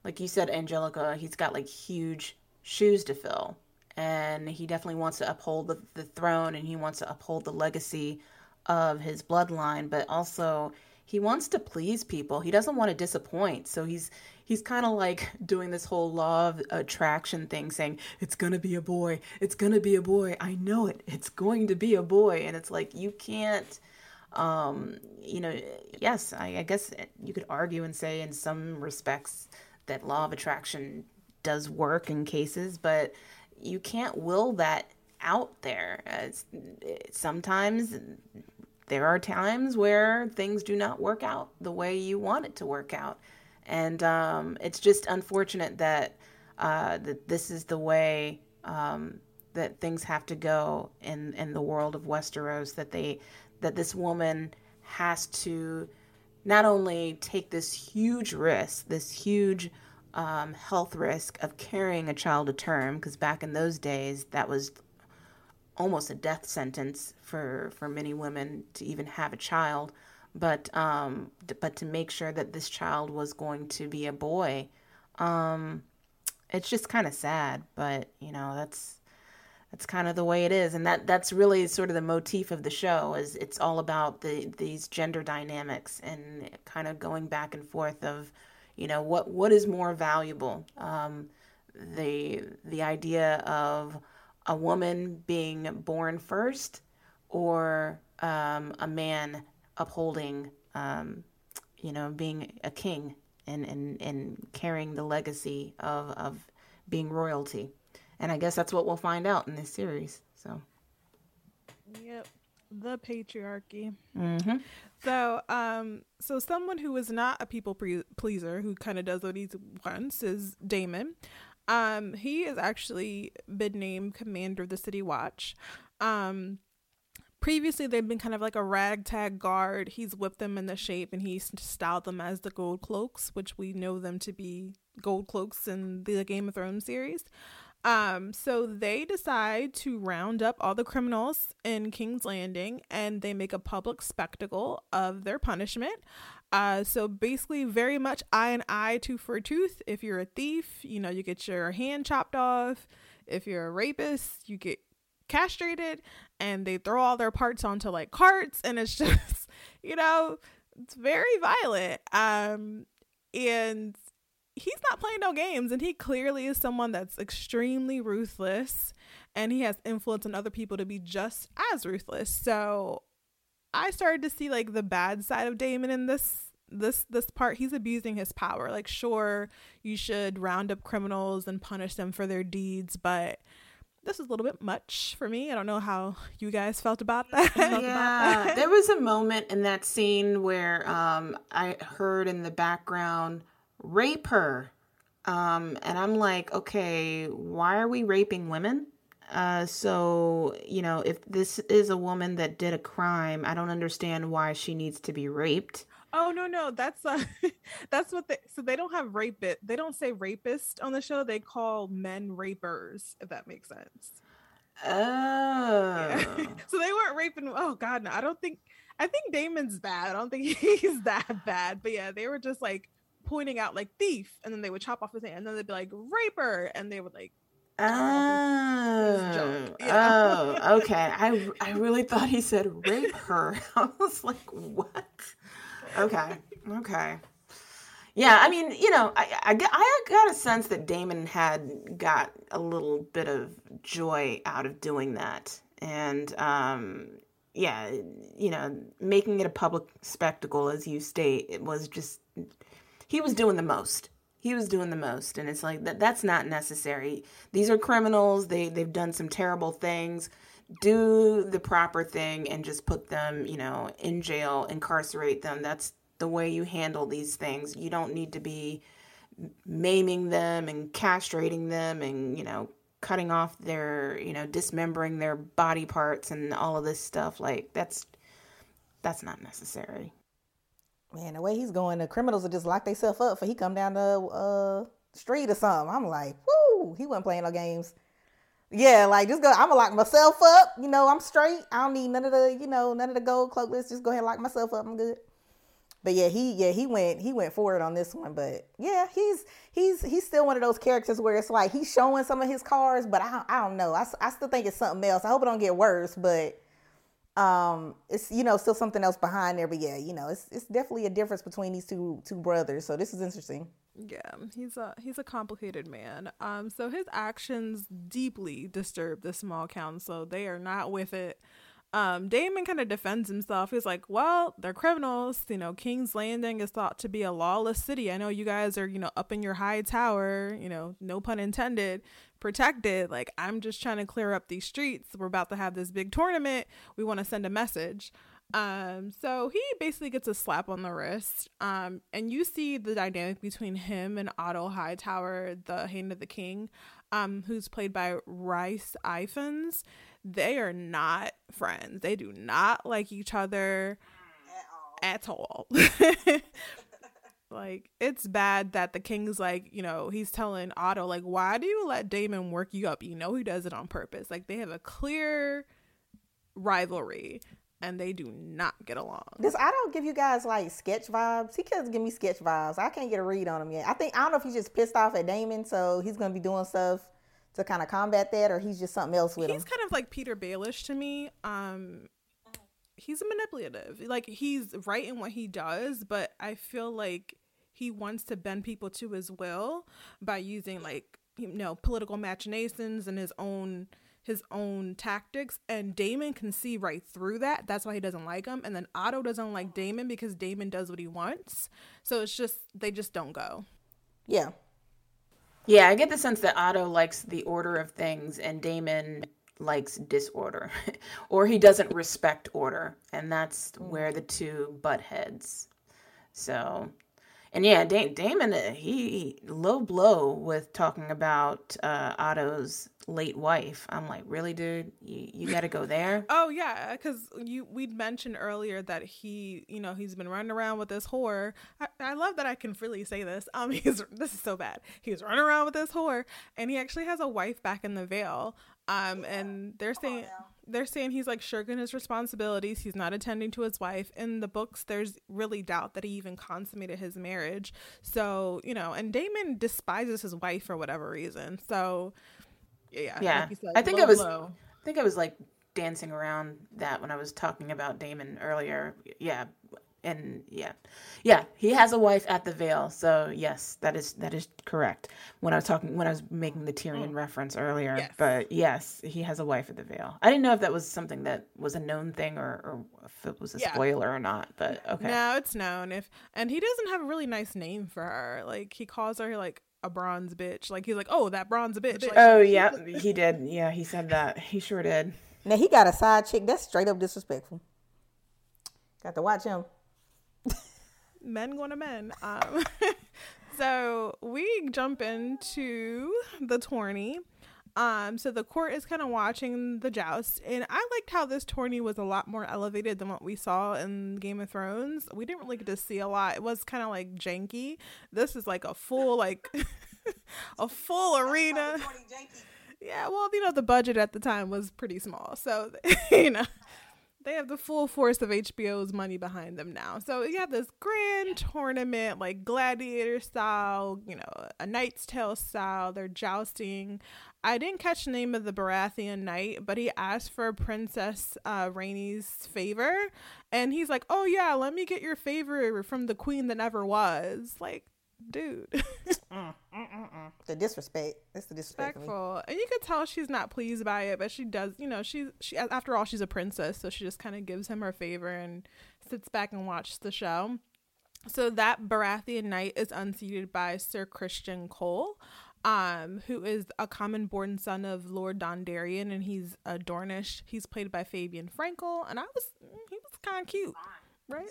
like you said, Angelica. He's got like huge shoes to fill, and he definitely wants to uphold the, the throne, and he wants to uphold the legacy of his bloodline, but also he wants to please people. He doesn't want to disappoint. So he's he's kind of like *laughs* doing this whole law of attraction thing saying it's going to be a boy. It's going to be a boy. I know it. It's going to be a boy and it's like you can't um you know yes, I, I guess you could argue and say in some respects that law of attraction does work in cases, but you can't will that out there. It's, sometimes there are times where things do not work out the way you want it to work out. And um, it's just unfortunate that, uh, that this is the way um, that things have to go in, in the world of Westeros, that, they, that this woman has to not only take this huge risk, this huge um, health risk of carrying a child to term, because back in those days, that was almost a death sentence for for many women to even have a child. But um but to make sure that this child was going to be a boy um it's just kind of sad but you know that's that's kind of the way it is. And that that's really sort of the motif of the show is it's all about the these gender dynamics and kind of going back and forth of you know what what is more valuable? Um the the idea of a woman being born first or um, a man upholding, um, you know, being a king and, and, and carrying the legacy of, of being royalty. And I guess that's what we'll find out in this series. So, yep, the patriarchy. Mm-hmm. So, um, so someone who is not a people pleaser, who kind of does what he wants, is Daemon. Um, he has actually been named commander of the City Watch. Um, previously they've been kind of like a ragtag guard. He's whipped them into shape and he's styled them as the Gold Cloaks, which we know them to be Gold Cloaks in the Game of Thrones series. Um, so they decide to round up all the criminals in King's Landing and they make a public spectacle of their punishment. Uh, so basically, very much eye and eye, tooth for tooth. If you're a thief, you know, you get your hand chopped off. If you're a rapist, you get castrated and they throw all their parts onto like carts and it's *laughs* just you know it's very violent um and he's not playing no games and he clearly is someone that's extremely ruthless and he has influence on other people to be just as ruthless so I started to see like the bad side of Daemon in this this this part he's abusing his power like sure you should round up criminals and punish them for their deeds but this is a little bit much for me. I don't know how you guys felt about that. *laughs* Yeah, *laughs* there was a moment in that scene where um, I heard in the background, rape her. Um, and I'm like, okay, why are we raping women? Uh, so, you know, if this is a woman that did a crime, I don't understand why she needs to be raped. Oh no, no, that's uh, *laughs* that's what they. So they don't have rape it They don't say rapist on the show. They call men rapers. If that makes sense. Oh. Yeah. *laughs* so they weren't raping. Oh God, no. I don't think. I think Daemon's bad. I don't think *laughs* he's that bad. But yeah, they were just like pointing out like thief, and then they would chop off his hand, and then they'd be like raper, and they would like. Oh, oh, okay. I I *laughs* really thought he said rape her. *laughs* I was like, what? Okay, okay. Yeah, I mean, you know, I, I, I got a sense that Daemon had got a little bit of joy out of doing that. And, um, yeah, you know, making it a public spectacle, as you state, it was just, he was doing the most. He was doing the most. And it's like, that that's not necessary. These are criminals. They, they've done some terrible things. Do the proper thing and just put them, you know, in jail, incarcerate them. That's the way you handle these things. You don't need to be maiming them and castrating them and, you know, cutting off their, you know, dismembering their body parts and all of this stuff. Like that's that's not necessary. Man, the way he's going, the criminals will just lock themselves up for he come down the uh, street or something. I'm like, whoo, he wasn't playing no games. Yeah, like just go. I'm gonna lock myself up. You know, I'm straight. I don't need none of the, you know, none of the gold cloak. Let's just go ahead and lock myself up. I'm good. But yeah, he yeah he went he went forward on this one. But yeah, he's he's he's still one of those characters where it's like he's showing some of his cars, but I I don't know. I, I still think it's something else. I hope it don't get worse, but um it's you know still something else behind there. But yeah, you know it's it's definitely a difference between these two two brothers. So this is interesting. Yeah, he's a he's a complicated man. Um, so his actions deeply disturb the small council. They are not with it um, Daemon kind of defends himself. He's like, well, they're criminals. You know, King's Landing is thought to be a lawless city. I know you guys are, you know, up in your high tower, you know, no pun intended, protected. Like, I'm just trying to clear up these streets. We're about to have this big tournament. We want to send a message. Um, so he basically gets a slap on the wrist. Um, and you see the dynamic between him and Otto Hightower, the Hand of the King, um, who's played by Rhys Ifans they are not friends. They do not like each other at all. At all. *laughs* like it's bad that the king's like, you know, he's telling Otto like, "Why do you let Daemon work you up? You know he does it on purpose." Like they have a clear rivalry and they do not get along. I don't give you guys like sketch vibes. He doesn't give me sketch vibes. I can't get a read on him yet. I think I don't know if he's just pissed off at Daemon, so he's gonna be doing stuff to kind of combat that, or he's just something else with he's him? He's kind of like Petyr Baelish to me. Um, he's manipulative. Like he's right in what he does, but I feel like he wants to bend people to his will by using like you know political machinations and his own his own tactics and Daemon can see right through that. That's why he doesn't like him. And then Otto doesn't like Daemon because Daemon does what he wants. So it's just they just don't go. Yeah. Yeah, I get the sense that Otto likes the order of things and Daemon likes disorder *laughs* or he doesn't respect order and that's where the two butt heads. So and yeah, da- Daemon uh, he, he low blow with talking about uh, Otto's late wife. I'm like, really, dude? You, you got to go there? *laughs* oh yeah, because you we'd mentioned earlier that he, you know, he's been running around with this whore. I, I love that I can freely say this. *laughs* Um, he's this is so bad. He's running around with this whore, and he actually has a wife back in the Vale. Um, and they're saying they're saying he's like shirking his responsibilities. He's not attending to his wife. In the books, there's really doubt that he even consummated his marriage. So you know, and Daemon despises his wife for whatever reason. So yeah, yeah. Like said, I think low, I was, low. I think I was like dancing around that when I was talking about Daemon earlier. Yeah, and yeah, yeah, he has a wife at the Vale. So yes, that is that is correct. When I was talking, when I was making the Tyrion mm. reference earlier, yes. but yes, he has a wife at the Vale. I didn't know if that was something that was a known thing or, or if it was a yeah. spoiler or not. But okay, no, it's known. If and he doesn't have a really nice name for her. Like he calls her like a bronze bitch. Like he's like, oh, that bronze bitch. Like, oh yeah, he did. Yeah, he said that. He sure did. Now he got a side chick. That's straight up disrespectful. Got to watch him. Men going to men. Um, *laughs* so we jump into the tourney. Um, so the court is kind of watching the joust, and I liked how this tourney was a lot more elevated than what we saw in Game of Thrones. We didn't really get to see a lot. It was kind of like janky. This is like a full like *laughs* a full arena. Yeah, well, you know, the budget at the time was pretty small, so *laughs* you know they have the full force of HBO's money behind them now. So you have this grand tournament, like gladiator style, you know, a Knight's Tale style. They're jousting. I didn't catch the name of the Baratheon knight, but he asked for Princess uh, favor, and he's like, "Oh yeah, let me get your favor from the queen that never was." Like, dude. mm, mm, mm, the disrespect. It's the disrespectful. And you could tell she's not pleased by it, but she does, you know, she's she after all she's a princess, so she just kind of gives him her favor and sits back and watches the show. So that Baratheon knight is unseated by Sir Criston Cole, um, who is a common born son of Lord Dondarrion, and he's a Dornish. He's played by Fabian Frankel, and I was he was kind of cute, right?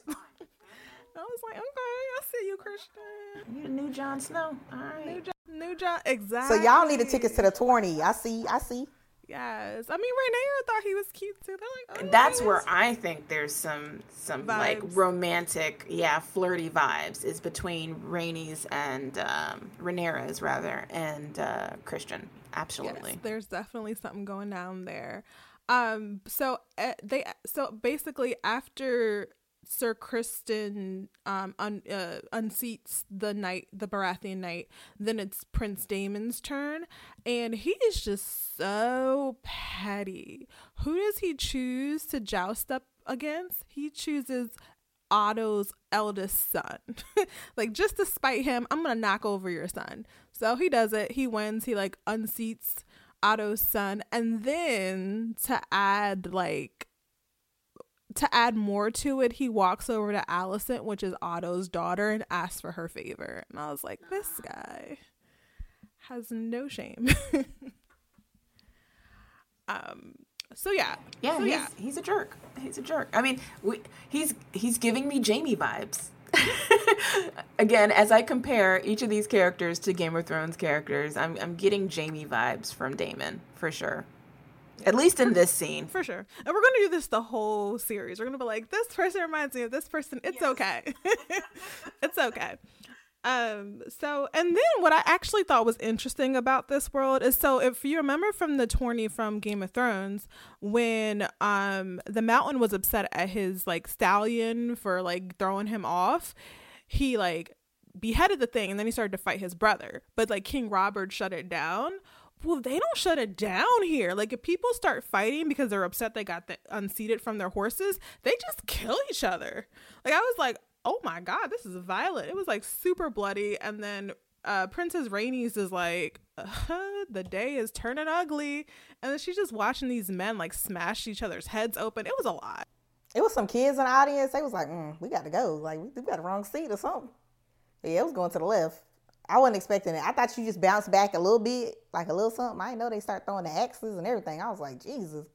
I was like, okay, I see you, Criston. You the new Jon Snow. All right. New John, new John, exactly. So y'all need the tickets to the tourney. I see. I see. Yes, I mean Rhaenyra thought he was cute too. Like, oh, That's where I think there's some some vibes. like romantic, yeah, flirty vibes is between Rhaenys and um, Rhaenyra's rather and uh, Criston. Absolutely, yes, there's definitely something going down there. Um, so uh, they so basically after Sir Criston um, un, uh, unseats the knight, the Baratheon knight. Then it's Prince Daemon's turn, and he is just so petty. Who does he choose to joust up against? He chooses Otto's eldest son. *laughs* like just to spite him, I'm gonna knock over your son. So he does it. He wins. He like unseats Otto's son, and then to add like to add more to it, he walks over to Alicent, which is Otto's daughter, and asks for her favor. And I was like, this guy has no shame. *laughs* um. So yeah, yeah, so, he's yeah. he's a jerk. He's a jerk. I mean, we, he's he's giving me Jaime vibes. *laughs* Again, as I compare each of these characters to Game of Thrones characters, I'm I'm getting Jaime vibes from Daemon for sure. At least in this scene. For sure. And we're going to do this the whole series. We're going to be like, this person reminds me of this person. It's yes. okay. *laughs* it's okay. Um, so, and then what I actually thought was interesting about this world is so if you remember from the tourney from Game of Thrones, when um the mountain was upset at his like stallion for like throwing him off, he like beheaded the thing and then he started to fight his brother. But like King Robert shut it down well, they don't shut it down here. Like if people start fighting because they're upset they got the, unseated from their horses, they just kill each other. Like I was like, oh my god, this is violent. It was like super bloody, and then uh, Princess Rhaenys is like, the day is turning ugly, and then she's just watching these men like smash each other's heads open. It was a lot. It was some kids in the audience. They was like, mm, we got to go. Like we, we got the wrong seat or something. Yeah, it was going to the left. I wasn't expecting it. I thought you just bounced back a little bit, like a little something. I didn't know they start throwing the axes and everything. I was like, Jesus.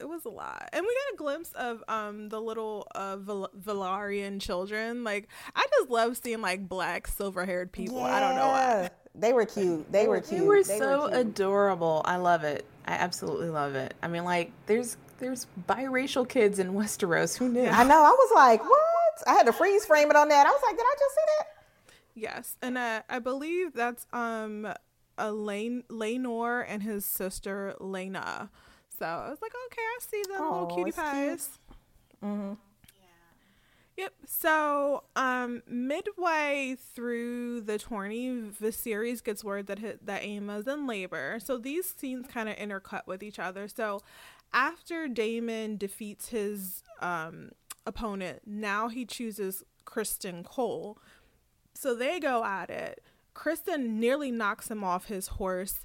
It was a lot, and we got a glimpse of um the little uh Val- Valyrian children. Like I just love seeing like black silver haired people. Yeah. I don't know why. They were cute. They were cute. They were they so were adorable. I love it. I absolutely love it. I mean, like there's there's biracial kids in Westeros. Who knew? I know. I was like, what? I had to freeze frame it on that. I was like, did I just see that? Yes, and uh, I believe that's um Elaine Laenor and his sister Laena. So I was like, okay, I see them oh, little cutie pies. Mm-hmm. Yep. So, um, midway through the tourney, Viserys gets word that hit, that Aemma's in labor. So these scenes kind of intercut with each other. So, after Daemon defeats his um opponent, now he chooses Criston Cole, so they go at it. Criston nearly knocks him off his horse.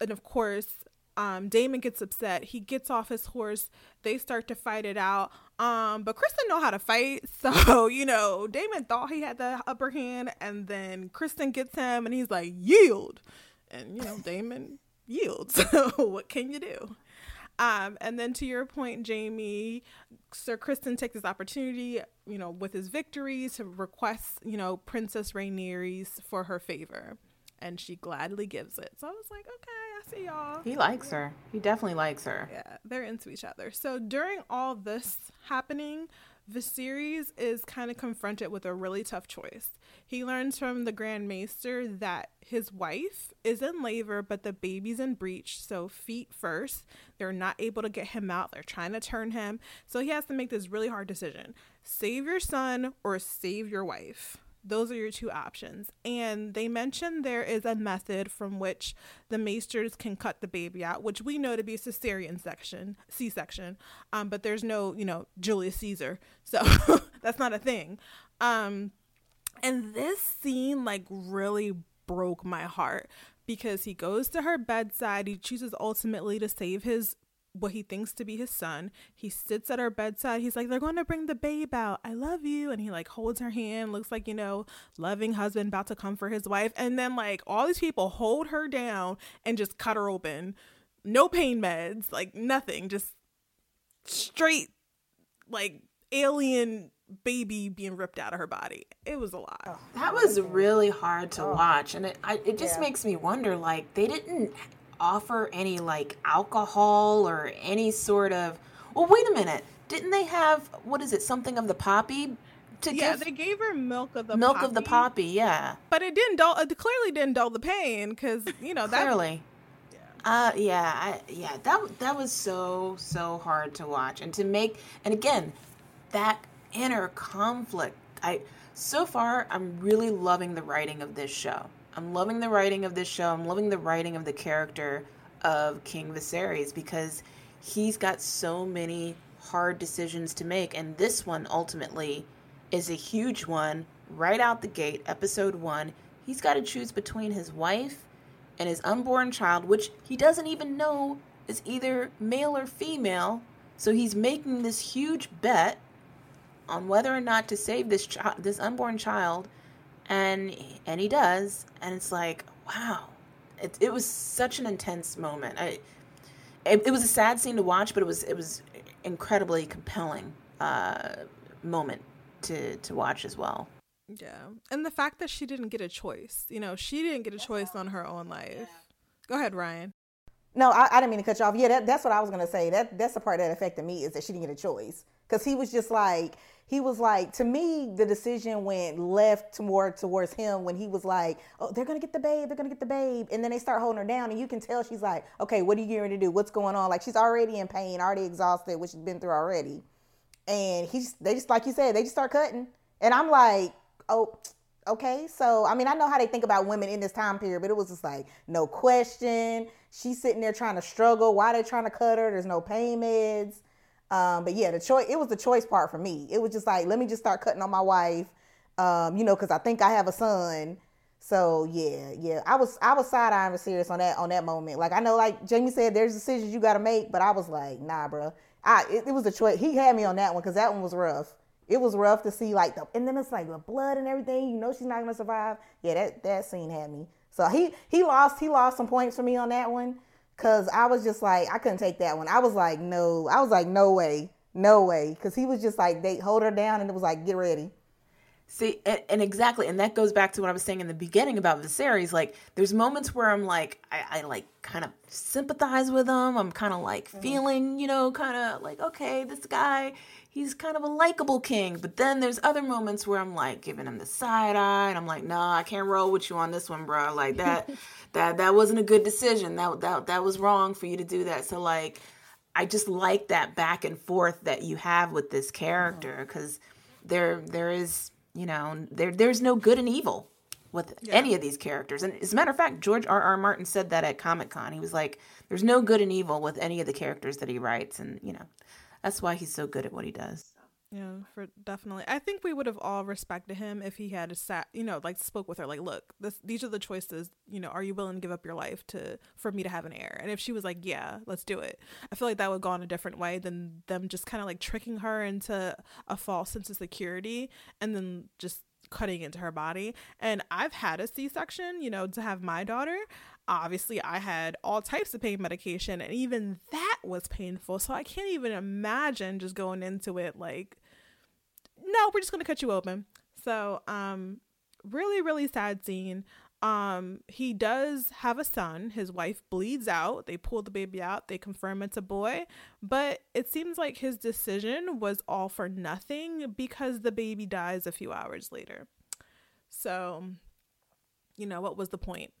And of course, um, Daemon gets upset. He gets off his horse. They start to fight it out. Um, but Criston know how to fight. *laughs* So, you know, Daemon thought he had the upper hand. And then Criston gets him and he's like, yield. And, you know, Daemon yields. *laughs* So what can you do? Um, and then to your point, Jamie, Sir Criston takes this opportunity, you know, with his victory to request, you know, Princess Rhaenyra for her favor. And she gladly gives it. So I was like, okay, I see y'all. He likes her. He definitely likes her. Yeah, they're into each other. So during all this happening, Viserys is kind of confronted with a really tough choice. He learns from the Grand Maester that his wife is in labor, but the baby's in breach, so feet first. They're not able to get him out. They're trying to turn him. So he has to make this really hard decision save your son or save your wife. Those are your two options. And they mentioned there is a method from which the maesters can cut the baby out, which we know to be a cesarean section, C-section. Um, but there's no, you know, Julius Caesar. So *laughs* that's not a thing. Um, and this scene like really broke my heart because he goes to her bedside. He chooses ultimately to save his what he thinks to be his son. He sits at her bedside. He's like, They're going to bring the babe out. I love you. And he like holds her hand, looks like, you know, loving husband about to come for his wife. And then like all these people hold her down and just cut her open. No pain meds, like nothing, just straight like alien baby being ripped out of her body. It was a lot. That was really hard to oh. watch, and it I, it just Yeah. makes me wonder. Like they didn't offer any like alcohol or any sort of. Well, wait a minute. Didn't they have what is it? Something of the poppy to Yeah, give they gave her milk of the poppy. milk of the poppy, poppy. Yeah, but it didn't dull. It clearly didn't dull the pain because you know that. clearly. Uh, yeah, I, yeah. That that was so so hard to watch, and to make, and again, that inner conflict. I so far, I'm really loving the writing of this show. I'm loving the writing of this show. I'm loving the writing of the character of King Viserys because he's got so many hard decisions to make, and this one ultimately is a huge one right out the gate. Episode one, he's got to choose between his wife and his unborn child, which he doesn't even know is either male or female. So he's making this huge bet on whether or not to save this child, this unborn child, and and he does, and it's like, wow, it it was such an intense moment. I, it, it was a sad scene to watch, but it was it was incredibly compelling uh, moment to to watch as well. Yeah, and the fact that she didn't get a choice. You know, she didn't get a choice on her own life. Go ahead, Ryan. No, I, I didn't mean to cut you off. Yeah, that, that's what I was gonna say. That that's the part that affected me is that she didn't get a choice because he was just like he was like to me the decision went left toward towards him when he was like, oh, they're gonna get the babe, they're gonna get the babe, and then they start holding her down, and you can tell she's like, okay, what are you going to do? What's going on? Like she's already in pain, already exhausted, which she's been through already, and he's they just like you said, they just start cutting, and I'm like, oh. Okay, so I mean, I know how they think about women in this time period, but it was just like no question. She's sitting there trying to struggle. Why they trying to cut her? There's no pain meds. Um, but yeah, the choice. It was the choice part for me. It was just like, let me just start cutting on my wife. Um, you know, because I think I have a son. So yeah, yeah. I was I was side eyeing serious on that on that moment. Like I know, like Jamie said, there's decisions you got to make, but I was like, nah, bro. I it, it was a choice. He had me on that one because that one was rough. It was rough to see like the and then it's like the blood and everything. You know she's not gonna survive. Yeah, that that scene had me. So he he lost he lost some points for me on that one because I was just like I couldn't take that one. I was like no, I was like no way, no way, because he was just like they hold her down and it was like get ready. See, and, and exactly, and that goes back to what I was saying in the beginning about Viserys. Like, there's moments where I'm like, I, I like kind of sympathize with him. I'm kind of like mm-hmm. feeling, you know, kind of like, okay, this guy, he's kind of a likable king. But then there's other moments where I'm like giving him the side eye, and I'm like, no, I can't roll with you on this one, bro. Like *laughs* that, that that wasn't a good decision. That that that was wrong for you to do that. So like, I just like that back and forth that you have with this character mm-hmm. because there there is you know there there's no good and evil with any of these characters and as a matter of fact george r r martin said that at comic-con he was like there's no good and evil with any of the characters that he writes and you know that's why he's so good at what he does Yeah, for definitely. I think we would have all respected him if he had sat, you know, like spoke with her, like, look, this, these are the choices. You know, are you willing to give up your life to for me to have an heir? And if she was like, yeah, let's do it, I feel like that would go on a different way than them just kind of like tricking her into a false sense of security and then just cutting into her body. And I've had a C section, you know, to have my daughter. Obviously, I had all types of pain medication, and even that was painful. So I can't even imagine just going into it like, no, we're just gonna cut you open. So, um, really, really sad scene. Um, he does have a son. His wife bleeds out. They pull the baby out. They confirm it's a boy, but it seems like his decision was all for nothing because the baby dies a few hours later. So, you know, what was the point?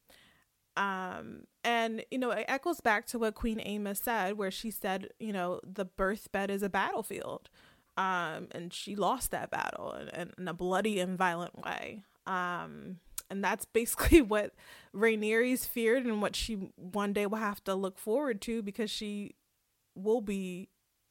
Um, and you know, it echoes back to what Queen Aemma said, where she said, you know, the birth bed is a battlefield. Um, and she lost that battle in, in a bloody and violent way. Um, and that's *laughs* basically what Rhaenyra's feared and what she one day will have to look forward to because she will be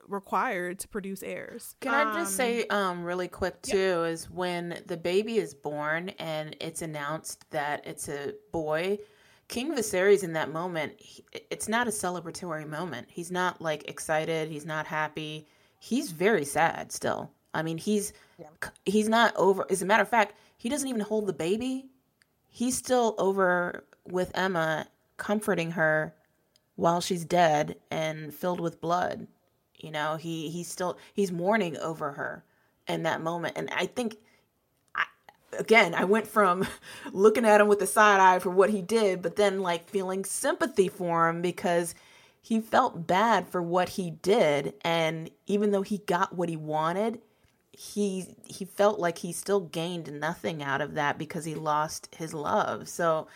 required to produce heirs. Can um, I just say um really quick too yeah. is when the baby is born and it's announced that it's a boy, King Viserys in that moment, he, it's not a celebratory moment. He's not like excited, he's not happy. He's very sad still. I mean, he's yeah. he's not over as a matter of fact, he doesn't even hold the baby he's still over with Aemma, comforting her while she's dead and filled with blood. You know, he he's still he's mourning over her in that moment, and I think. Again, I went from *laughs* looking at him with a side eye for what he did, but then like feeling sympathy for him because he felt bad for what he did. And even though he got what he wanted, he he felt like he still gained nothing out of that because he lost his love. So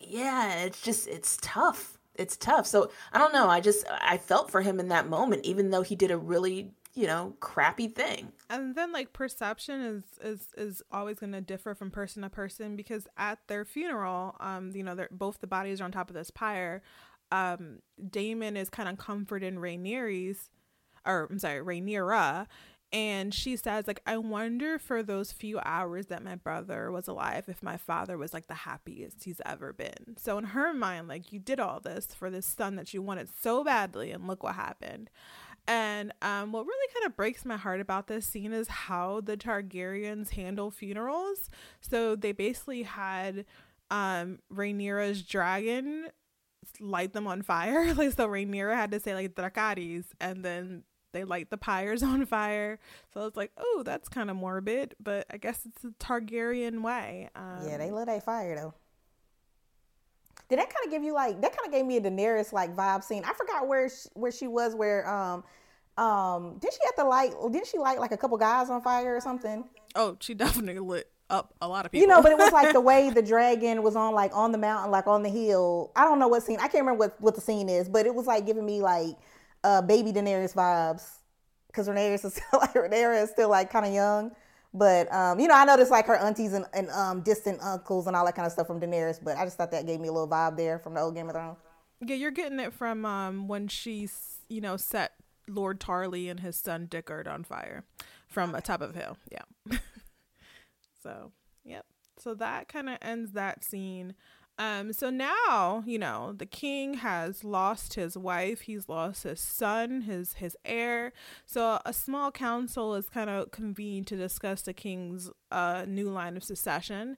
yeah, it's just it's tough. It's tough. So I don't know. I just I felt for him in that moment, even though he did a really you know crappy thing. And then like perception is is is always going to differ from person to person because at their funeral, um, you know, they're both the bodies are on top of this pyre. Um, Daemon is kind of comforting Rhaenyra's, or I'm sorry, Rhaenyra, and she says like i wonder for those few hours that my brother was alive if my father was like the happiest he's ever been so in her mind like you did all this for this son that you wanted so badly and look what happened and um, what really kind of breaks my heart about this scene is how the targaryens handle funerals so they basically had um Rhaenyra's dragon light them on fire. *laughs* Like so Rhaenyra had to say like Dracarys and then they light the pyres *laughs* on fire. So it's like, oh, that's kind of morbid, but I guess it's the Targaryen way. Um, yeah, they lit a fire though. Did that kind of give you like that kind of gave me a Daenerys like vibe scene? I forgot where she, where she was. Where um um did she have to light? Didn't she light like a couple guys on fire or something? Oh, she definitely lit up a lot of people. You know, but it was like the *laughs* way the dragon was on like on the mountain, like on the hill. I don't know what scene. I can't remember what what the scene is, but it was like giving me like uh, baby Daenerys vibes because *laughs* Daenerys is still like Daenerys is still like kind of young. But um, you know, I noticed like her aunties and, and um, distant uncles and all that kind of stuff from Daenerys. But I just thought that gave me a little vibe there from the old Game of Thrones. Yeah, you're getting it from um, when she's you know set Lord Tarly and his son Dickard on fire from a top of a hill. Yeah. *laughs* so yep. So that kind of ends that scene. Um, so now, you know, the king has lost his wife, he's lost his son, his his heir. So a small council is kind of convened to discuss the king's uh, new line of succession.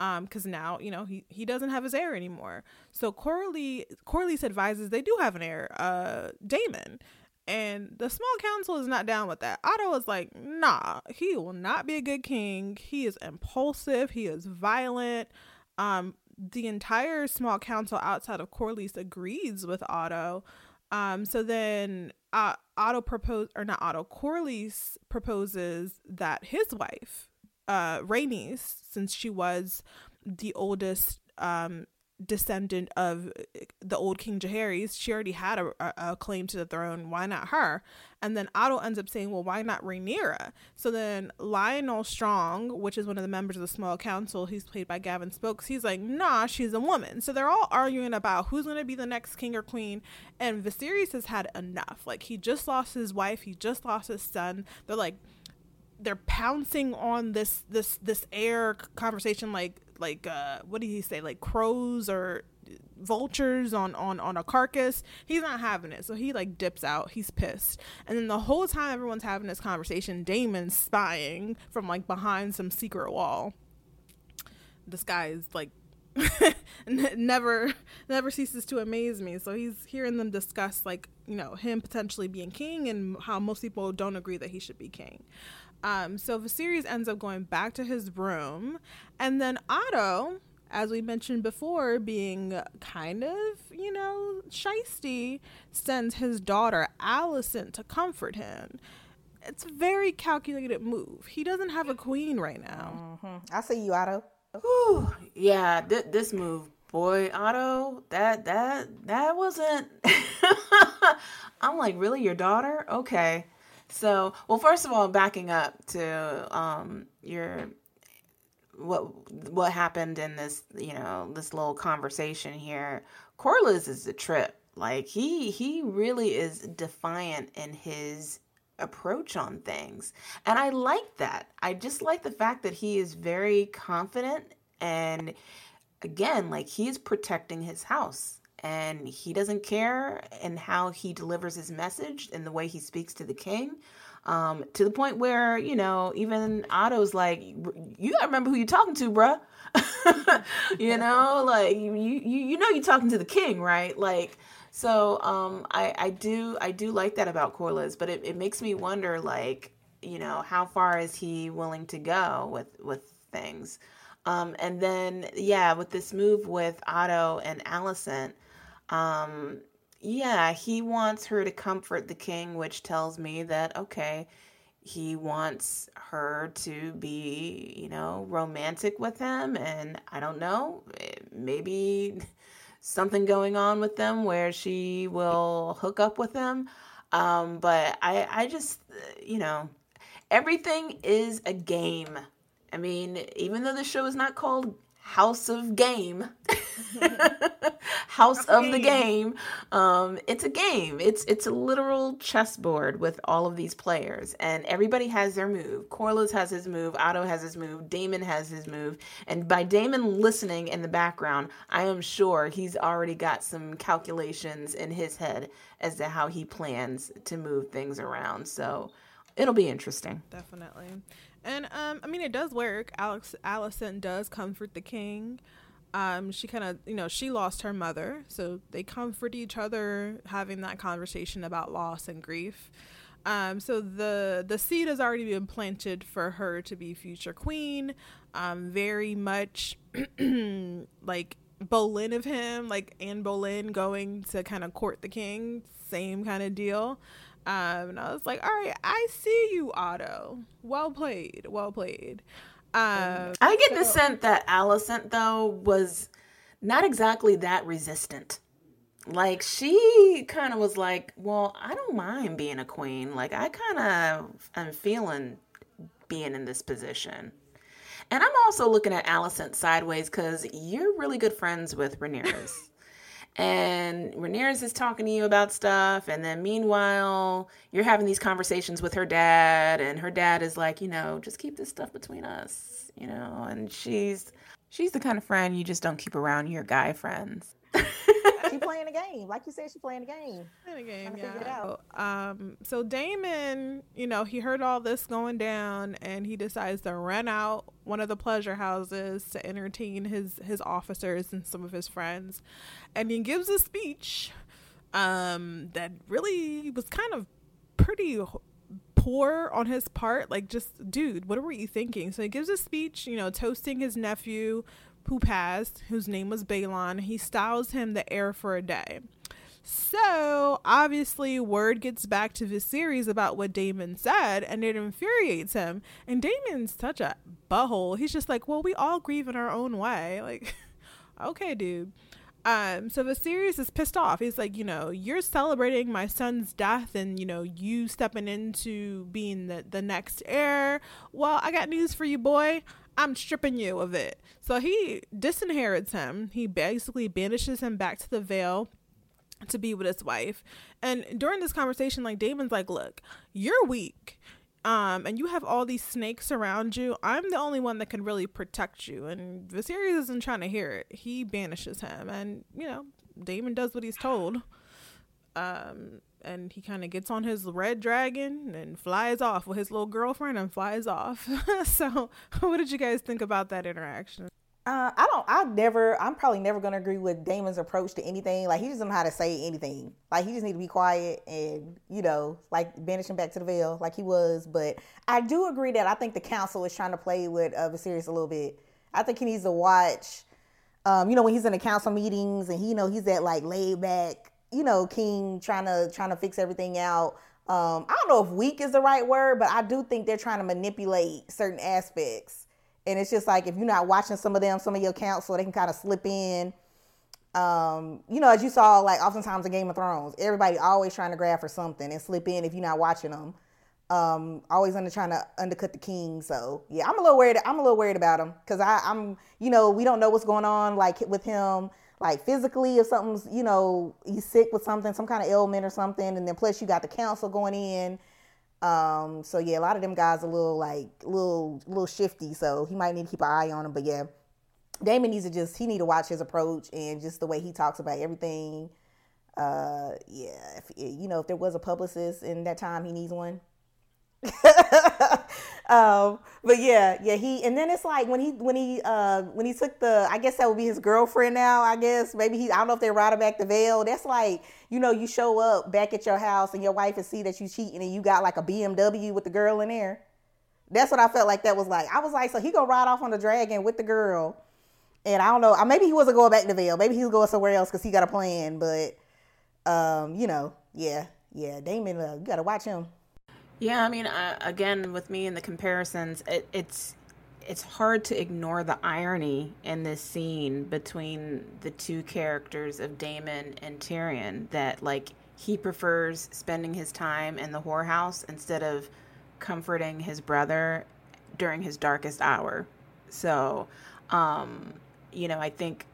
Um, because now you know he he doesn't have his heir anymore. So Corlys Corlys advises they do have an heir, uh, Daemon. And the small council is not down with that. Otto is like, nah, he will not be a good king. He is impulsive. He is violent. Um, the entire small council outside of Corlys agrees with Otto. Um, so then uh, Otto propose or not Otto, Corlys proposes that his wife, uh, since she was the oldest um, descendant of uh, the old King Jaehaerys. She already had a, a, a, claim to the throne. Why not her? And then Otto ends up saying, well, why not Rhaenyra? So then Lyonel Strong, which is one of the members of the small council, he's played by Gavin Spokes, he's like, nah, she's a woman. So they're all arguing about who's going to be the next king or queen. And Viserys has had enough. Like, he just lost his wife, he just lost his son. They're like, they're pouncing on this this this heir conversation like like uh what did he say like crows or vultures on on on a carcass? He's not having it. So he like dips out. He's pissed. And then the whole time everyone's having this conversation daemon's spying from like behind some secret wall. This guy is like *laughs* never never ceases to amaze me. So he's hearing them discuss like you know him potentially being king and how most people don't agree that he should be king um, so Viserys ends up going back to his room, and then Otto, as we mentioned before, being kind of, you know, shisty, sends his daughter Alicent to comfort him. It's a very calculated move. He doesn't have a queen right now. Mm-hmm. I see you, Otto. Whew, yeah, th- this move, boy, Otto, that that that wasn't. *laughs* I'm like, really, your daughter? Okay. So, well, first of all, backing up to um, your what what happened in this, you know, this little conversation here. Corlys is a trip. Like he he really is defiant in his approach on things. And I like that. I just like the fact that he is very confident and again, like he's protecting his house and he doesn't care in how he delivers his message and the way he speaks to the king. Um, to the point where, you know, even Otto's like, you gotta remember who you're talking to, bruh. *laughs* you know, like you, you, you know, you're talking to the king, right? Like, so, um, I, I do, I do like that about Corlys, but it, it makes me wonder, like, you know, how far is he willing to go with, with things? Um, and then, yeah, with this move with Otto and Alicent, um, yeah, he wants her to comfort the king, which tells me that, okay, he wants her to be, you know, romantic with him. And I don't know, maybe *laughs* something going on with them where she will hook up with him. Um, but I, I just, you know, everything is a game. I mean, even though the show is not called House of Game, *laughs* *laughs* House of the Game. Um, it's a game. It's it's a literal chessboard with all of these players, and everybody has their move. Corlys has his move. Otto has his move. Daemon has his move. And by Daemon listening in the background, I am sure he's already got some calculations in his head as to how he plans to move things around. So it'll be interesting. Definitely. And um, I mean, it does work. Alex Alicent does comfort the king. Um, she kind of, you know, she lost her mother, so they comfort each other, having that conversation about loss and grief. Um, so the the seed has already been planted for her to be future queen. Um, very much *clears throat* like Bolin of him, like Anne Boleyn going to kind of court the king, same kind of deal. Um, and I was like, all right, I see you, Otto. Well played. Well played. Um, I get so- the sense that Alicent, though, was not exactly that resistant. Like, she kind of was like, well, I don't mind being a queen. Like, I kind of am feeling being in this position. And I'm also looking at Alicent sideways because you're really good friends with Rhaenyra and Rhaenyra is talking to you about stuff, and then meanwhile you're having these conversations with her dad, and her dad is like, you know, just keep this stuff between us, you know, and she's she's the kind of friend you just don't keep around your guy friends. *laughs* she playing a game, like you said, she playing a game. Playing a game, yeah. Um, so Daemon, you know, he heard all this going down, and he decides to rent out one of the pleasure houses to entertain his his officers and some of his friends, and he gives a speech, um, that really was kind of pretty poor on his part. Like just dude what were you thinking? So he gives a speech you know toasting his nephew who passed, whose name was Baelon. He styles him the heir for a day. So obviously, word gets back to Viserys about what Daemon said, and it infuriates him. And Daemon's such a butthole. He's just like, "Well, we all grieve in our own way." *laughs* Like, okay, dude. Um, so Viserys is pissed off. He's like, you know, you're celebrating my son's death, and you know, you stepping into being the the next heir. Well, I got news for you, boy. I'm stripping you of it. So he disinherits him. He basically banishes him back to the Vale to be with his wife. And during this conversation, like Daemon's like, look, you're weak. Um, and you have all these snakes around you. I'm the only one that can really protect you. And Viserys isn't trying to hear it. He banishes him. And, you know, Daemon does what he's told. Um, and he kind of gets on his red dragon and flies off with his little girlfriend and flies off. *laughs* so, what did you guys think about that interaction? Uh, I don't. I never. I'm probably never gonna agree with Daemon's approach to anything. Like he doesn't know how to say anything. Like he just need to be quiet and you know, like banish him back to the Vale, like he was. But I do agree that I think the council is trying to play with uh, Viserys a little bit. I think he needs to watch Um, you know, when he's in the council meetings and he, you know, he's that like laid back, you know, king trying to trying to fix everything out. Um, I don't know if weak is the right word, but I do think they're trying to manipulate certain aspects. And it's just like if you're not watching some of them, some of your council, they can kind of slip in. Um, you know, as you saw, like oftentimes in Game of Thrones, everybody always trying to grab for something and slip in if you're not watching them. Um, always under trying to undercut the king. So yeah, I'm a little worried. I'm a little worried about him because I'm, you know, we don't know what's going on like with him, like physically if something's, you know, he's sick with something, some kind of ailment or something, and then plus you got the council going in. Um, so yeah, a lot of them guys are a little like little little shifty. So he might need to keep an eye on him. But yeah, Daemon needs to just he need to watch his approach and just the way he talks about everything. Uh, yeah, if, you know, if there was a publicist in that time, he needs one. *laughs* um, but yeah, yeah, he and then it's like when he when he uh when he took the I guess that would be his girlfriend now, I guess. Maybe he I don't know if they routed back the Vale. That's like, you know, you show up back at your house and your wife and see that you cheating and you got like a BMW with the girl in there. That's what I felt like that was like. I was like, so he gonna ride off on the dragon with the girl. And I don't know, maybe he wasn't going back to Vale. Maybe he was going somewhere else because he got a plan. But, um, you know, yeah, yeah, Daemon, uh, you got to watch him. Yeah, I mean, uh, again, with me and the comparisons, it, it's it's hard to ignore the irony in this scene between the two characters of Daemon and Tyrion. That like he prefers spending his time in the whorehouse instead of comforting his brother during his darkest hour. So, um, you know, I think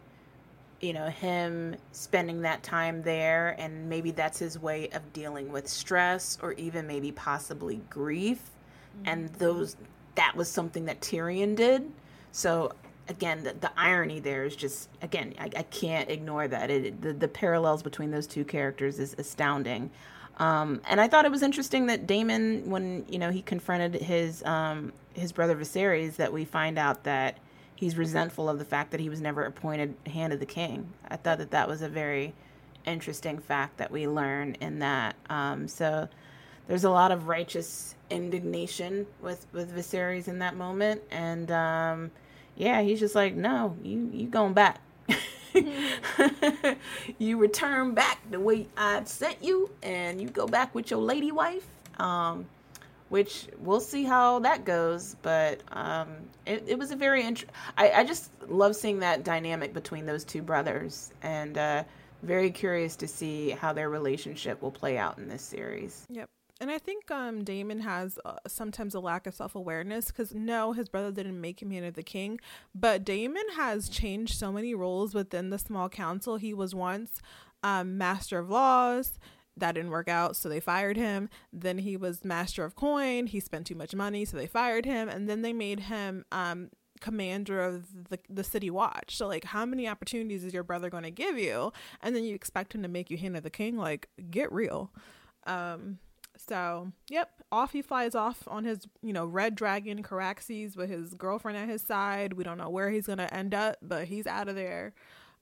you know, him spending that time there, and maybe that's his way of dealing with stress or even maybe possibly grief. Mm-hmm. And those, that was something that Tyrion did. So, again, the, the irony there is just, again, I, I can't ignore that. It, the, the parallels between those two characters is astounding. Um, and I thought it was interesting that Daemon, when you know he confronted his um, his brother Viserys, that we find out that he's resentful of the fact that he was never appointed hand of the king. I thought that that was a very interesting fact that we learn in that. Um, so there's a lot of righteous indignation with with Viserys in that moment, and um, yeah, he's just like, no, you you going back. *laughs* you return back the way I sent you, and you go back with your lady wife. Um, which we'll see how that goes. But um, it, it was a very interesting. I, just love seeing that dynamic between those two brothers, and uh, very curious to see how their relationship will play out in this series. Yep. And I think um, Daemon has uh, sometimes a lack of self awareness because no, his brother didn't make him hand the king, but Daemon has changed so many roles within the small council. He was once um, master of laws that didn't work out, so they fired him. Then he was master of coin. He spent too much money, so they fired him. And then they made him um, commander of the, the city watch. So, like, how many opportunities is your brother going to give you? And then you expect him to make you hand of the king? Like, get real. Um, so, yep, off he flies off on his, you know, red dragon Caraxes with his girlfriend at his side. We don't know where he's going to end up, but he's out of there.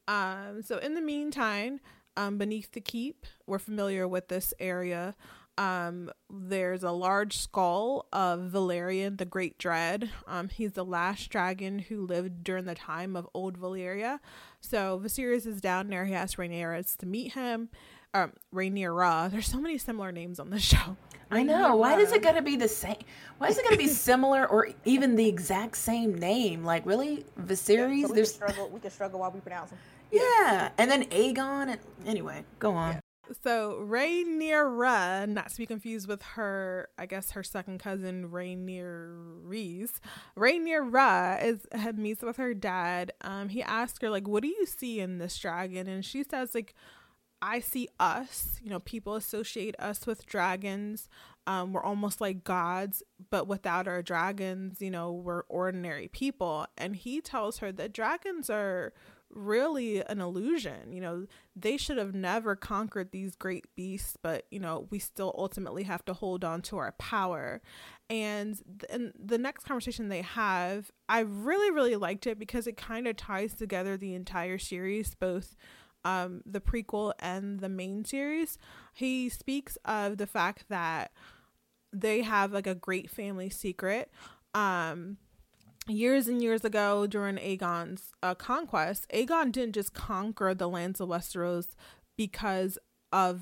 Um, so in the meantime, um, beneath the keep. We're familiar with this area. Um, there's a large skull of Balerion the Great Dread. Um, he's the last dragon who lived during the time of Old Valyria. So Viserys is down there. He asks Rhaenyra to meet him. Um, Rhaenyra. There's so many similar names on the *laughs* show. I know. Why does it gotta be the same? Why is it gotta be similar or even the exact same name? Like really, Viserys? So we There's can struggle. We can struggle while we pronounce them. Yeah, and then Aegon. And anyway, go on. Yeah. So Rhaenyra, not to be confused with her, I guess her second cousin Rhaenyra. Rhaenyra is had meets with her dad. Um, he asked her like, "What do you see in this dragon?" And she says like, "I see us. You know, people associate us with dragons. Um, we're almost like gods, but without our dragons, you know, we're ordinary people." And he tells her that dragons are really an illusion. You know, they should have never conquered these great beasts, but you know, we still ultimately have to hold on to our power. And th- the next conversation they have, I really, really liked it because it kind of ties together the entire series, both um, the prequel and the main series. He speaks of the fact that they have like a great family secret. Um, years and years ago during Aegon's uh, conquest, Aegon didn't just conquer the lands of Westeros because of